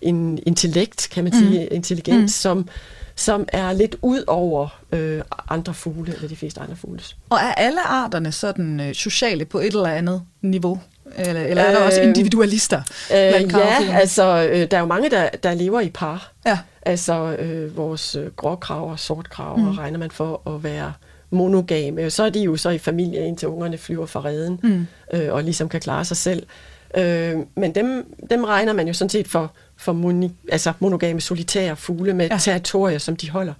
en intellekt, kan man sige, mm. intelligens, mm. som som er lidt ud over øh, andre fugle, eller de fleste andre fugle. Og er alle arterne sådan øh, sociale på et eller andet niveau? Eller, eller er der øh, også individualister? Øh, ja, altså øh, der er jo mange, der, der lever i par. Ja. Altså øh, vores øh, gråkraver sortkraver mm. regner man for at være monogame. Så er de jo så i familie, indtil ungerne flyver fra redden, mm. øh, og ligesom kan klare sig selv. Øh, men dem, dem regner man jo sådan set for for moni, altså monogame solitære fugle med ja. territorier, som de holder.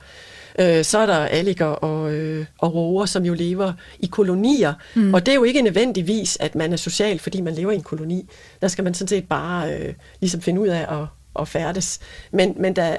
Øh, så er der alliger og, øh, og roer, som jo lever i kolonier. Mm. Og det er jo ikke nødvendigvis, at man er social, fordi man lever i en koloni. Der skal man sådan set bare øh, ligesom finde ud af at, at færdes. Men, men, der,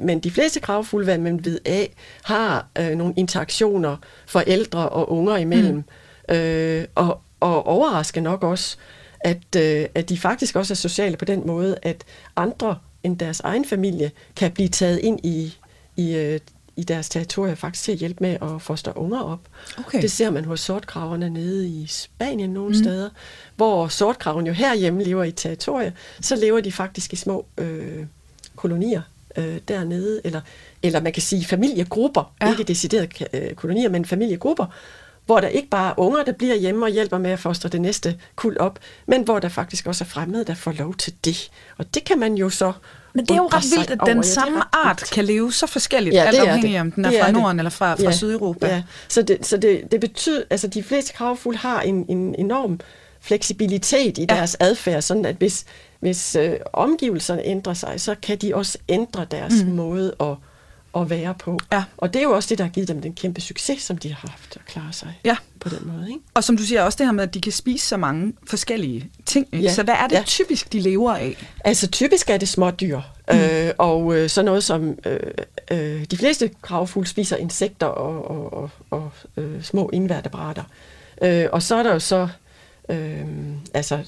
men de fleste kravfugle, hvad man ved af, har øh, nogle interaktioner for ældre og unger imellem. Mm. Øh, og, og overraskende nok også, at, øh, at de faktisk også er sociale på den måde, at andre end deres egen familie kan blive taget ind i, i, øh, i deres territorier faktisk til at hjælpe med at foster unger op. Okay. Det ser man hos sortkraverne nede i Spanien nogle mm. steder, hvor sortkraven jo herhjemme lever i territorier, så lever de faktisk i små øh, kolonier øh, dernede, eller, eller man kan sige familiegrupper, ja. ikke deciderede øh, kolonier, men familiegrupper, hvor der ikke bare er unger, der bliver hjemme og hjælper med at fostre det næste kul op, men hvor der faktisk også er fremmede, der får lov til det. Og det kan man jo så men det er jo ret vildt, at den samme ja, art kan leve så forskelligt, ja, alt afhængig om den er det fra Norden det. eller fra, fra ja, Sydeuropa. Ja. Så, det, så det, det betyder, altså de fleste kravfugle har en, en enorm fleksibilitet i ja. deres adfærd, sådan at hvis, hvis øh, omgivelserne ændrer sig, så kan de også ændre deres mm. måde at at være på. Ja. Og det er jo også det, der har givet dem den kæmpe succes, som de har haft at klare sig Ja. på den måde. Ikke? Og som du siger også det her med, at de kan spise så mange forskellige ting. Ikke? Ja, Så hvad er det ja. typisk, de lever af? Altså typisk er det smådyr, mm. øh, og øh, så noget som øh, øh, de fleste kravfugle spiser insekter og, og, og, og øh, små invertebrater. Øh, og så er der jo så, øh, altså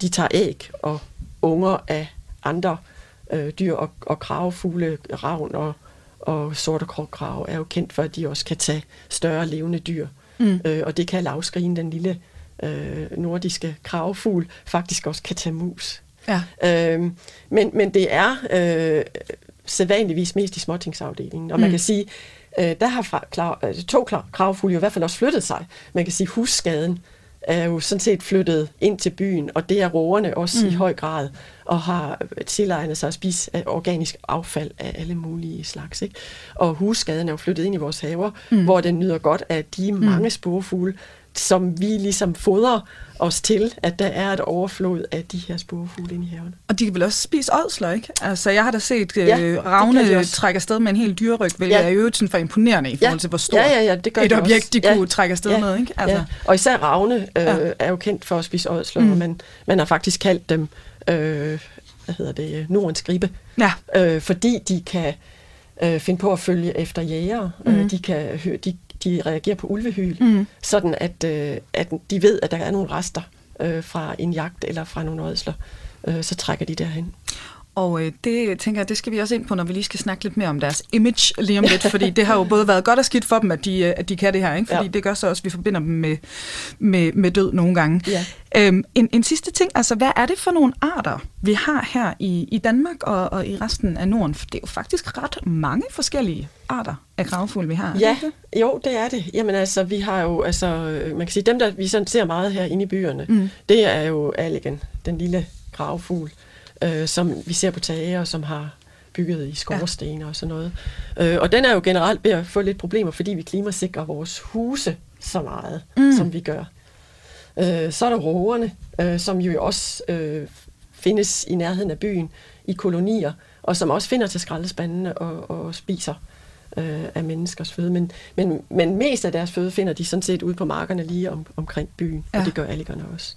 de tager æg og unger af andre øh, dyr, og, og kravfugle, ravn og, og sorte krogkrav er jo kendt for, at de også kan tage større levende dyr. Mm. Øh, og det kan lavskrien, den lille øh, nordiske kravfugl, faktisk også kan tage mus. Ja. Øhm, men, men det er øh, sædvanligvis mest i småtingsafdelingen. Og man kan sige, øh, der har fra, klar, altså, to kravfugle jo i hvert fald også flyttet sig. Man kan sige, husskaden er jo sådan set flyttet ind til byen, og det er roerne også mm. i høj grad, og har tilegnet sig at spise af organisk affald af alle mulige slags. Ikke? Og husskaden er jo flyttet ind i vores haver, mm. hvor den nyder godt af de mange sporfugle, som vi ligesom fodrer os til, at der er et overflod af de her sporfugle inde i haven. Og de kan vel også spise ådsler, ikke? Altså, jeg har da set Ja, ja, øh, ravne trække afsted med en hel dyreryg, hvilket Ja. er jo sådan for imponerende i forhold til, hvor stort ja, ja, ja, det gør et de objekt, også. de kunne trække afsted med, ikke? Altså. Ja. Og især ravne øh, Ja. ja. er jo kendt for at spise ådsler, mm. og man, man har faktisk kaldt dem, øh, hvad hedder det, Nordens gribe, Ja. øh, fordi de kan øh, finde på at følge efter jægere. Mm. Øh, de, kan høre, de, de reagerer på ulvehyl, mm. sådan at, øh, at de ved, at der er nogle rester øh, fra en jagt eller fra nogle ådsler. Øh, så trækker de derhen. Og øh, det tænker jeg, det skal vi også ind på, når vi lige skal snakke lidt mere om deres image lige om lidt, fordi det har jo både været godt og skidt for dem, at de, øh, at de kan det her, ikke? fordi ja. Det gør så også, at vi forbinder dem med, med, med død nogle gange. Ja. Øhm, en, en sidste ting, altså hvad er det for nogle arter, vi har her i, i Danmark og, og i resten af Norden? For det er jo faktisk ret mange forskellige arter af gravfugle, vi har. Ja, det? jo, det er det. Jamen altså, vi har jo, altså, øh, man kan sige, dem, der vi sådan ser meget her inde i byerne, mm. det er jo alligen, den lille gravfugl, øh, som vi ser på tage, og som har bygget i skorstene ja. og sådan noget. Øh, og den er jo generelt ved at få lidt problemer, fordi vi klimasikrer vores huse så meget, mm. som vi gør. Øh, så er der rågerne, øh, som jo også øh, findes i nærheden af byen i kolonier, og som også finder til skraldespandene og, og spiser øh, af menneskers føde. Men, men, men mest af deres føde finder de sådan set ude på markerne lige om, omkring byen. Ja. og det gør alligerne også.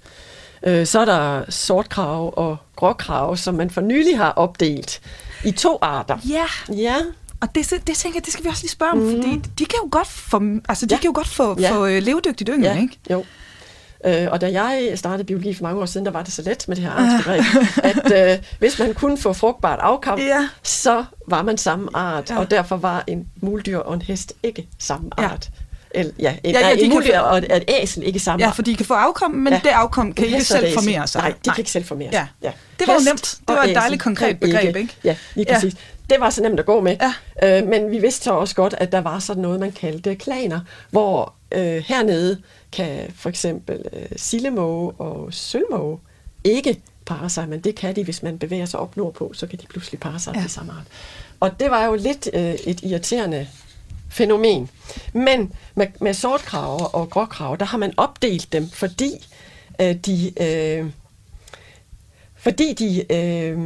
Øh, så er der sortkrav og gråkrav, som man for nylig har opdelt i to arter. Ja, Ja, og det, det tænker jeg, det skal vi også lige spørge om, mm. fordi de kan jo godt få, altså, de Ja. kan jo godt få, Ja. få øh, levedygtigt yngel, ja, ikke? jo. Øh, og da jeg startede biologi for mange år siden, der var det så let med det her artsbegreb, at øh, hvis man kunne få frugtbart afkom, Ja. så var man samme art, Ja. og derfor var en muldyr og en hest ikke samme art. Ja, en, Ja, ja, ja, ja, de en kan og et, et æsel ikke samme Ja, for de kan få afkom, men ja. Ja. det afkom kan ikke et selv formere sig. Nej, de kan ikke selv formere sig. Ja. Det var jo nemt. Det var et dejligt konkret begreb, ikke? Ja, lige Ja. præcis. Det var så nemt at gå med. Ja. Øh, men vi vidste så også godt, at der var sådan noget, man kaldte klaner, hvor øh, hernede kan for eksempel øh, sillemåge og sølvmåge ikke parre sig, men det kan de, hvis man bevæger sig op nordpå, så kan de pludselig parre sig Ja. ja. til samme art. Og det var jo lidt øh, et irriterende fænomen. Men med, med sortkraver og gråkraver, der har man opdelt dem, fordi øh, de... Øh, fordi de, øh,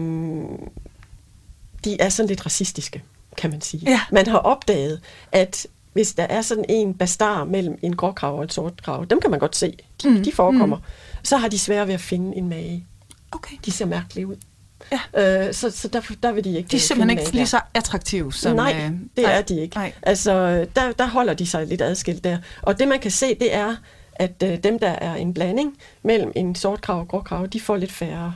de er sådan lidt racistiske, kan man sige. Ja. Man har opdaget, at hvis der er sådan en bastar mellem en gråkrav og en sortkrav, dem kan man godt se, de, mm. de forekommer, mm. så har de svært ved at finde en mage. Okay. De ser mærkelige ud. Ja. Øh, så, så der, der vil de ikke De er øh, simpelthen ikke lige så attraktive som... Nej, øh, det nej. er de ikke. Nej. Altså, der, der holder de sig lidt adskilt der. Og det man kan se, det er, at øh, dem, der er en blanding mellem en sortkrav og gråkrav, de får lidt færre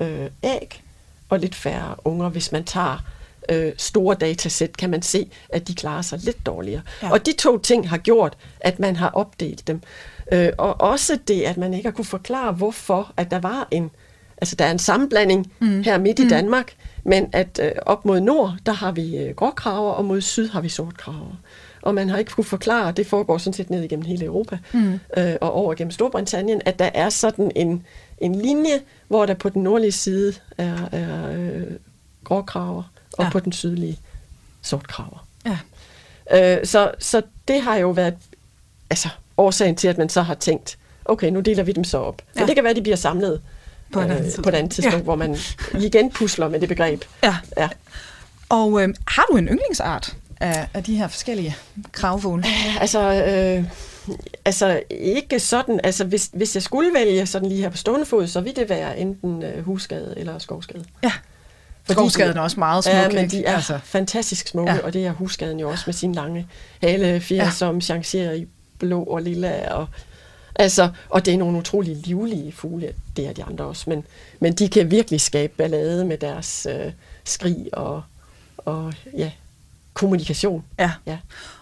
øh, æg og lidt færre unger. Hvis man tager øh, store datasæt, kan man se, at de klarer sig lidt dårligere. Ja. Og de to ting har gjort, at man har opdelt dem. Øh, og også det, at man ikke har kunne forklare, hvorfor at der var en Altså, der er en sammenblanding mm. her midt i Danmark, men at øh, op mod nord, der har vi øh, gråkraver, og mod syd har vi sortkraver. Og man har ikke kunne forklare, det foregår sådan set ned igennem hele Europa, mm. øh, og over gennem Storbritannien, at der er sådan en, en linje, hvor der på den nordlige side er, er øh, gråkraver, og ja. på den sydlige sortkraver. Ja. Øh, så, så det har jo været altså, årsagen til, at man så har tænkt, okay, nu deler vi dem så op. Men Ja. det kan være, at de bliver samlet På et andet øh, tidspunkt. på et andet tidspunkt, Ja. hvor man igen pusler med det begreb. Ja. Ja. Og øh, har du en yndlingsart af, af de her forskellige kravfugle? Altså, øh, altså ikke sådan, altså hvis, hvis jeg skulle vælge sådan lige her på stående fod, så ville det være enten øh, husskade eller skovskade. Ja. Skovskaden er også meget smuk. Ja, men de er altså. fantastisk smukke, ja. og det er husskaden jo også med sin lange halefjer, ja. som chancerer i blå og lilla. Og, altså, og det er nogle utrolig livlige fugle, det er de andre også, men, men de kan virkelig skabe ballade med deres øh, skrig og, og ja, kommunikation. Ja. ja.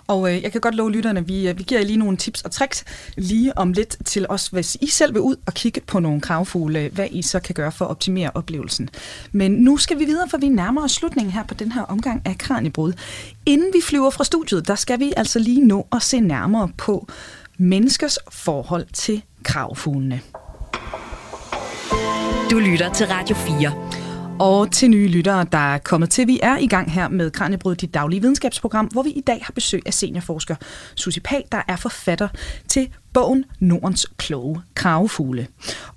Og øh, jeg kan godt love lytterne, vi, øh, vi giver jer lige nogle tips og tricks lige om lidt til os, hvis I selv vil ud og kigge på nogle kravfugle, hvad I så kan gøre for at optimere oplevelsen. Men nu skal vi videre, for vi nærmer os slutningen her på den her omgang af Kranjebrud. Inden vi flyver fra studiet, der skal vi altså lige nå at se nærmere på menneskers forhold til kravfuglene. Du lytter til Radio 4. Og til nye lyttere, der er kommet til. Vi er i gang her med Kranjebryd, dit daglige videnskabsprogram, hvor vi i dag har besøg af seniorforsker Susie Pag, der er forfatter til bogen Nordens kloge kravefugle.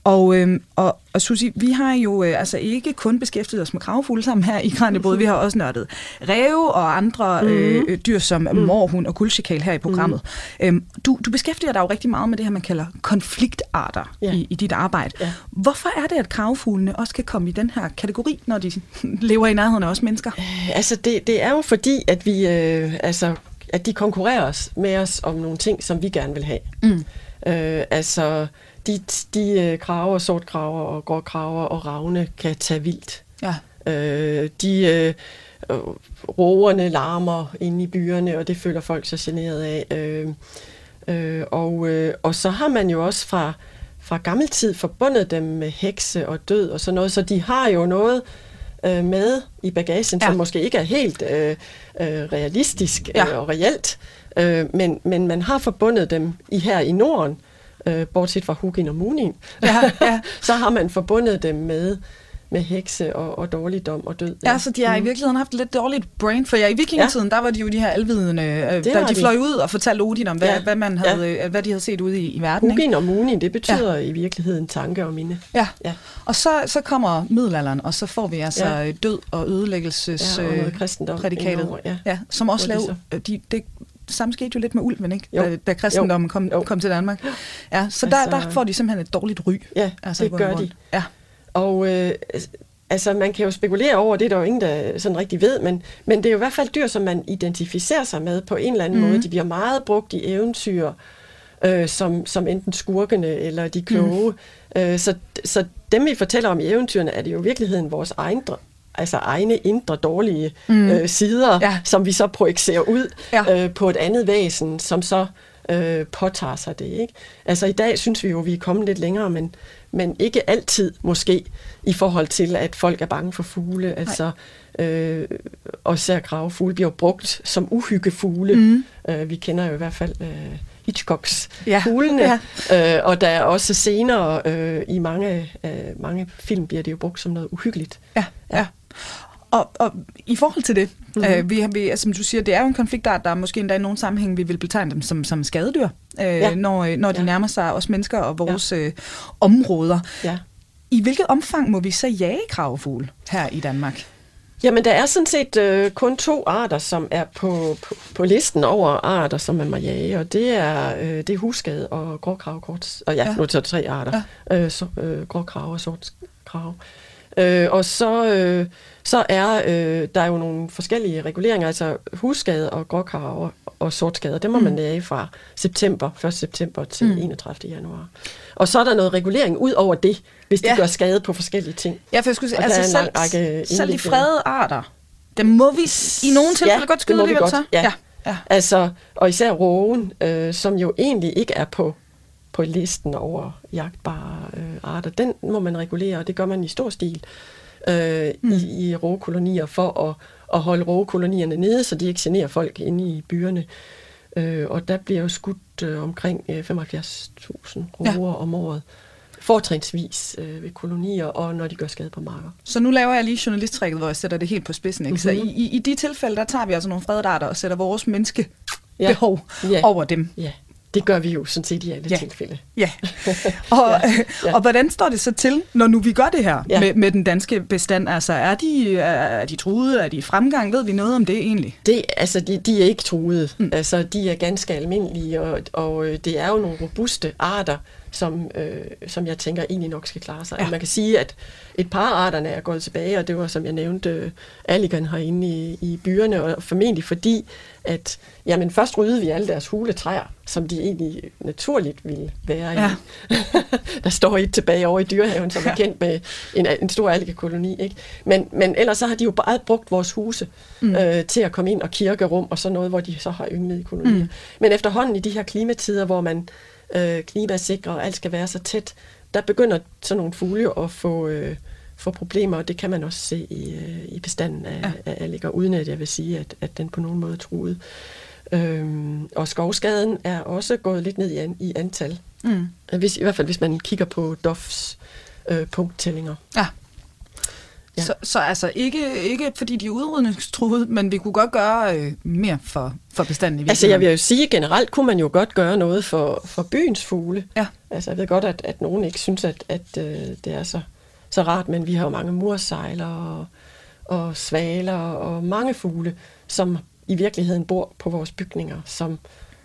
Og, øh, og, og Susi, vi har jo øh, altså ikke kun beskæftiget os med kravefugle sammen her i Kranjebrud, vi har også nørdet ræve og andre mm. øh, dyr som mm. morhund og guldchikal her i programmet. Mm. Øhm, du, du beskæftiger dig jo rigtig meget med det her, man kalder konfliktarter ja. i, i dit arbejde. Ja. Hvorfor er det, at kravefuglene også kan komme i den her kategori, når de lever i nærheden af os mennesker? Øh, altså, det, det er jo fordi, at vi øh, altså at de konkurrerer os med os om nogle ting, som vi gerne vil have. Mm. Øh, altså, de, de øh, kraver, sortkraver og gråkraver og ravne kan tage vildt. Ja. Øh, de øh, roerne larmer inde i byerne, og det føler folk sig generet af. Øh, øh, og, øh, og så har man jo også fra, fra gammel tid forbundet dem med hekse og død og sådan noget, så de har jo noget øh, med i bagagen, ja. som måske ikke er helt øh, øh, realistisk ja. øh, og reelt, øh, men, men man har forbundet dem i her i Norden, øh, bortset fra Hugin og Munin, ja, ja. så har man forbundet dem med med hekse og, og dårligdom og død. Ja, ja så de har mm. i virkeligheden haft lidt dårligt brain, for ja, i vikingetiden, ja. der var de jo de her alvidende, øh, der de, de fløj ud og fortalte Odin om, hvad, ja. hvad, man havde, ja. hvad de havde set ude i, i verden. Hugin og Munin, det betyder ja. i virkeligheden tanke og minde. Ja, ja. og så, så kommer middelalderen, og så får vi altså ja. død og ødelæggelses ja, og kristendom prædikatet, ja. Ja, som også lavede, de, det, det samme skete jo lidt med ulven, ikke? Jo. Da, da kristendommen kom, jo. kom til Danmark. Ja, så altså, der, der får de simpelthen et dårligt ry. Ja, altså, det gør de. Ja. Og øh, Altså, man kan jo spekulere over, det er der jo ingen, der sådan rigtig ved, men, men det er jo i hvert fald dyr, som man identificerer sig med på en eller anden mm. måde. De bliver meget brugt i eventyr, øh, som, som enten skurkene eller de kloge. Mm. Øh, så, så dem, vi fortæller om i eventyrene, er det jo i virkeligheden vores egen altså egne indre dårlige mm. øh, sider, ja. som vi så projicerer ud ja. øh, på et andet væsen, som så øh, påtager sig det. Ikke? Altså i dag synes vi jo, at vi er kommet lidt længere, men, men ikke altid måske i forhold til, at folk er bange for fugle. Nej. Altså, øh, og især kravefugle bliver brugt som uhyggefugle. Mm. Øh, vi kender jo i hvert fald øh, Hitchcocks ja. fuglene, ja. Øh, og der er også senere øh, i mange, øh, mange film bliver det jo brugt som noget uhyggeligt. Ja, ja. Og, og i forhold til det, mm-hmm. øh, vi, vi, altså, som du siger, det er jo en konfliktart, der er måske endda i nogle sammenhæng, vi vil betegne dem som, som skadedyr, øh, ja. når, når de ja. nærmer sig os mennesker og vores ja. øh, områder. Ja. I hvilket omfang må vi så jage kravefugle her i Danmark? Jamen, der er sådan set øh, kun to arter, som er på, på, på listen over arter, som man må jage, og det er, øh, det er husskade og gråkravkort. Og ja, ja, nu er det tre arter. Ja. Øh, så, øh, gråkrav og sortkrav. Øh, og så, øh, så er øh, der er jo nogle forskellige reguleringer, altså husskade og gråkrav og, og sortskader, det må mm. man lave fra september, 1. september til mm. 31. januar. Og så er der noget regulering ud over det, hvis de ja. gør skade på forskellige ting. Ja, for jeg skulle sige, altså selv, række selv de fredede arter, dem må vi i nogle tilfælde ja, godt skyde alligevel godt. så. Ja. ja. Ja. Altså, og især roen, øh, som jo egentlig ikke er på, på listen over jagtbare øh, arter, den må man regulere, og det gør man i stor stil øh, mm. i, i råkolonier for at, at holde råkolonierne nede, så de ikke generer folk inde i byerne. Øh, og der bliver jo skudt øh, omkring øh, 75.000 roer ja. om året fortrinsvis øh, ved kolonier, og når de gør skade på marker. Så nu laver jeg lige journalisttrækket, hvor jeg sætter det helt på spidsen. Ikke? Mm-hmm. Så i, i, i de tilfælde, der tager vi altså nogle fredarter og sætter vores menneskebehov ja. ja. over dem. Ja, Det gør vi jo sådan set i alle ja. tilfælde. Ja. Og, ja. Ja. og hvordan står det så til, når nu vi gør det her ja. med, med den danske bestand? Altså, er de, er de truede? Er de i fremgang? Ved vi noget om det egentlig? Det, altså, de, de er ikke truede. Mm. Altså, de er ganske almindelige, og, og øh, det er jo nogle robuste arter, som, øh, som jeg tænker egentlig nok skal klare sig. Ja. Man kan sige, at et par arterne er gået tilbage, og det var, som jeg nævnte, øh, alligan herinde i, i byerne, og formentlig fordi, at jamen, først ryddede vi alle deres huletræer, som de egentlig naturligt ville være ja. i. der står et tilbage over i dyrehaven, som er kendt med en, en stor algekoloni. Ikke? Men, men ellers så har de jo bare brugt vores huse mm. øh, til at komme ind og kirkerum og sådan noget, hvor de så har ynglet i kolonier. Mm. Men efterhånden i de her klimatider, hvor man øh, klimasikre, og alt skal være så tæt, der begynder sådan nogle fugle at få, øh, få problemer, og det kan man også se i, øh, i bestanden af, ja. af alliger, uden at jeg vil sige, at, at den på nogen måde er truet. Øhm, og skovskaden er også gået lidt ned i, an, i antal. Mm. Hvis, I hvert fald hvis man kigger på DOFs øh, punkttællinger. Ja. Ja. Så, så altså ikke, ikke fordi de er udrydningstruede, men vi kunne godt gøre øh, mere for, for bestanden i Altså jeg vil jo sige, generelt kunne man jo godt gøre noget for, for byens fugle. Ja. Altså jeg ved godt, at, at nogen ikke synes, at, at øh, det er så, så rart, men vi har jo mange mursejler og, og svaler og mange fugle, som i virkeligheden bor på vores bygninger, som,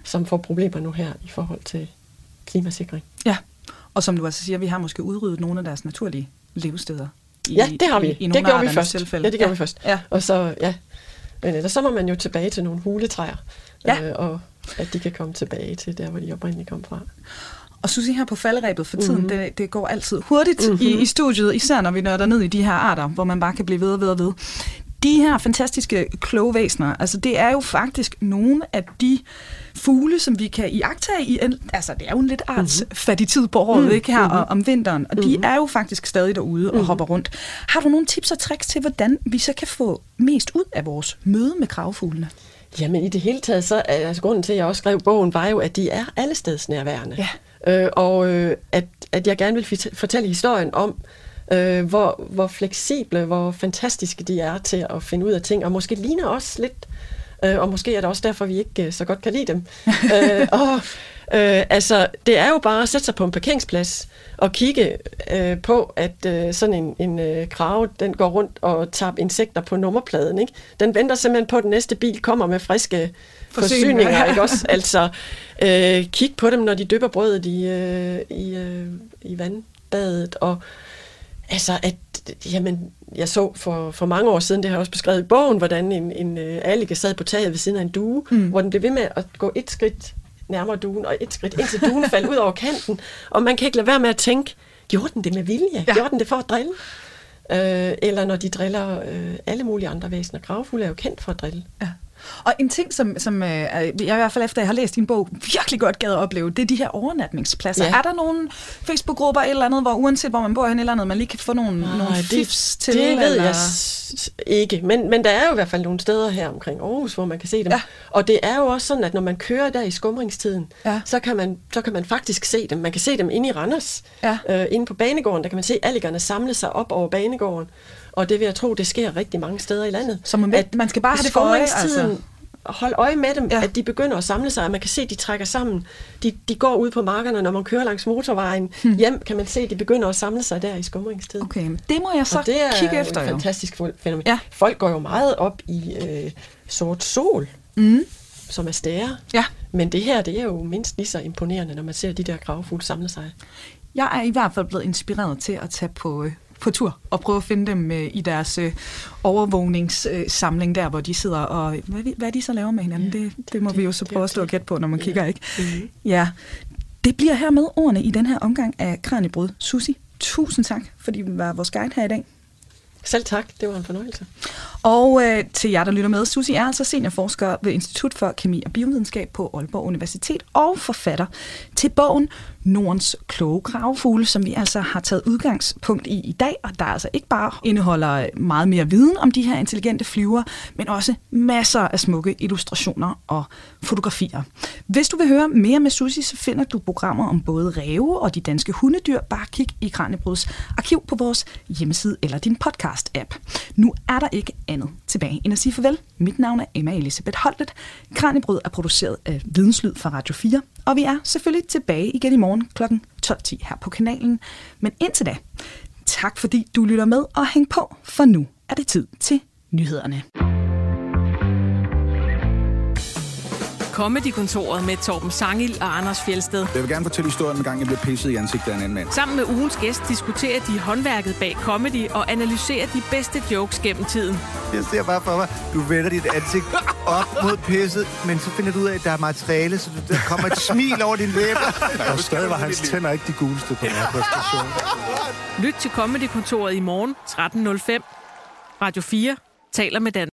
som får problemer nu her i forhold til klimasikring. Ja, og som du altså siger, vi har måske udryddet nogle af deres naturlige levesteder. I, ja, det har vi. I, i det gjorde vi først. Tilfælde. Ja, det gjorde ja. vi først. Ja. Og så, ja. Men ellers så må man jo tilbage til nogle huletræer, ja. øh, og at de kan komme tilbage til der, hvor de oprindeligt kom fra. Og Susie her på falderæbet for tiden, mm-hmm. det, det går altid hurtigt mm-hmm. i, i studiet, især når vi nørder ned i de her arter, hvor man bare kan blive ved og ved og ved. De her fantastiske kloge væsener, altså det er jo faktisk nogle af de fugle, som vi kan iagtage i, en, altså det er jo en lidt artsfattig tid på året, mm-hmm. ikke her mm-hmm. om vinteren, og mm-hmm. de er jo faktisk stadig derude mm-hmm. og hopper rundt. Har du nogle tips og tricks til, hvordan vi så kan få mest ud af vores møde med kravfuglene? Jamen i det hele taget, så altså grunden til, at jeg også skrev bogen, var jo, at de er allestedsnærværende. Ja. Øh, og øh, at, at jeg gerne vil fortælle historien om, øh, hvor, hvor fleksible, hvor fantastiske de er til at finde ud af ting, og måske ligner os lidt, øh, og måske er det også derfor, vi ikke øh, så godt kan lide dem. øh, og, øh, altså, det er jo bare at sætte sig på en parkeringsplads og kigge øh, på, at øh, sådan en, en øh, krave, den går rundt og tager insekter på nummerpladen. Ikke? Den venter simpelthen på, at den næste bil kommer med friske forsyninger. Ikke også? Altså, øh, kig på dem, når de dypper brødet i, øh, i, øh, i vandbadet, og Altså, at, jamen, jeg så for, for mange år siden, det har jeg også beskrevet i bogen, hvordan en, en uh, allige sad på taget ved siden af en due, mm. hvor den blev ved med at gå et skridt nærmere duen, og et skridt indtil duen faldt ud over kanten. Og man kan ikke lade være med at tænke, gjorde den det med vilje? Ja. Gjorde den det for at drille? Uh, eller når de driller uh, alle mulige andre væsener. Gravfugle er jo kendt for at drille. Ja. Og en ting, som, som øh, jeg i hvert fald efter jeg har læst din bog, virkelig godt gad at opleve, det er de her overnatningspladser. Ja. Er der nogle Facebook-grupper eller andet, hvor uanset hvor man bor hen eller andet, man lige kan få nogle, Nej, nogle fifs til? Det ved eller? jeg ikke, men, men der er jo i hvert fald nogle steder her omkring Aarhus, hvor man kan se dem. Ja. Og det er jo også sådan, at når man kører der i skumringstiden, ja. så, kan man, så kan man faktisk se dem. Man kan se dem inde i Randers, ja. øh, inde på banegården, der kan man se alligerne samle sig op over banegården. Og det vil jeg tro, det sker rigtig mange steder i landet. Så man, at man skal bare have det for øje, altså. Hold øje med dem, ja. at de begynder at samle sig, og man kan se, at de trækker sammen. De, de går ud på markerne, når man kører langs motorvejen hmm. hjem, kan man se, at de begynder at samle sig der i skumringstid. Okay, det må jeg så det er kigge efter. Det er fantastisk fænomen. Ja. Folk går jo meget op i øh, sort sol, mm. som er stære. Ja. Men det her, det er jo mindst lige så imponerende, når man ser de der gravfugle samle sig. Jeg er i hvert fald blevet inspireret til at tage på øh, på tur og prøve at finde dem øh, i deres øh, overvågningssamling der, hvor de sidder og... Hvad, hvad de så laver med hinanden, ja, det, det må det, vi jo så prøve at stå og gætte på, når man ja. kigger, ikke? Mm-hmm. Ja. Det bliver her med ordene i den her omgang af Kranjebrød. Susi, tusind tak, fordi du var vores guide her i dag. Selv tak, det var en fornøjelse. Og øh, til jer, der lytter med, Susie er altså seniorforsker ved Institut for Kemi og Biovidenskab på Aalborg Universitet og forfatter til bogen Nordens kloge gravfugle, som vi altså har taget udgangspunkt i i dag, og der altså ikke bare indeholder meget mere viden om de her intelligente flyver, men også masser af smukke illustrationer og fotografier. Hvis du vil høre mere med Susie, så finder du programmer om både ræve og de danske hundedyr. Bare kig i Kranjebruds arkiv på vores hjemmeside eller din podcast podcast-app. Nu er der ikke andet tilbage end at sige farvel. Mit navn er Emma Elisabeth Holtet. Kranjebrød er produceret af Videnslyd fra Radio 4, og vi er selvfølgelig tilbage igen i morgen kl. 12.10 her på kanalen. Men indtil da, tak fordi du lytter med og hæng på, for nu er det tid til nyhederne. Comedy-kontoret med Torben Sangil og Anders Fjelsted. Jeg vil gerne fortælle historien om gang, jeg blev pisset i ansigtet af en anden mand. Sammen med ugens gæst diskuterer de håndværket bag comedy og analyserer de bedste jokes gennem tiden. Jeg ser bare for mig, du vender dit ansigt op mod pisset, men så finder du ud af, at der er materiale, så der kommer et smil over din læber. Og stadig var hans tænder ikke de guleste på den her præstation. Lyt til Comedy-kontoret i morgen 13.05. Radio 4 taler med Dan.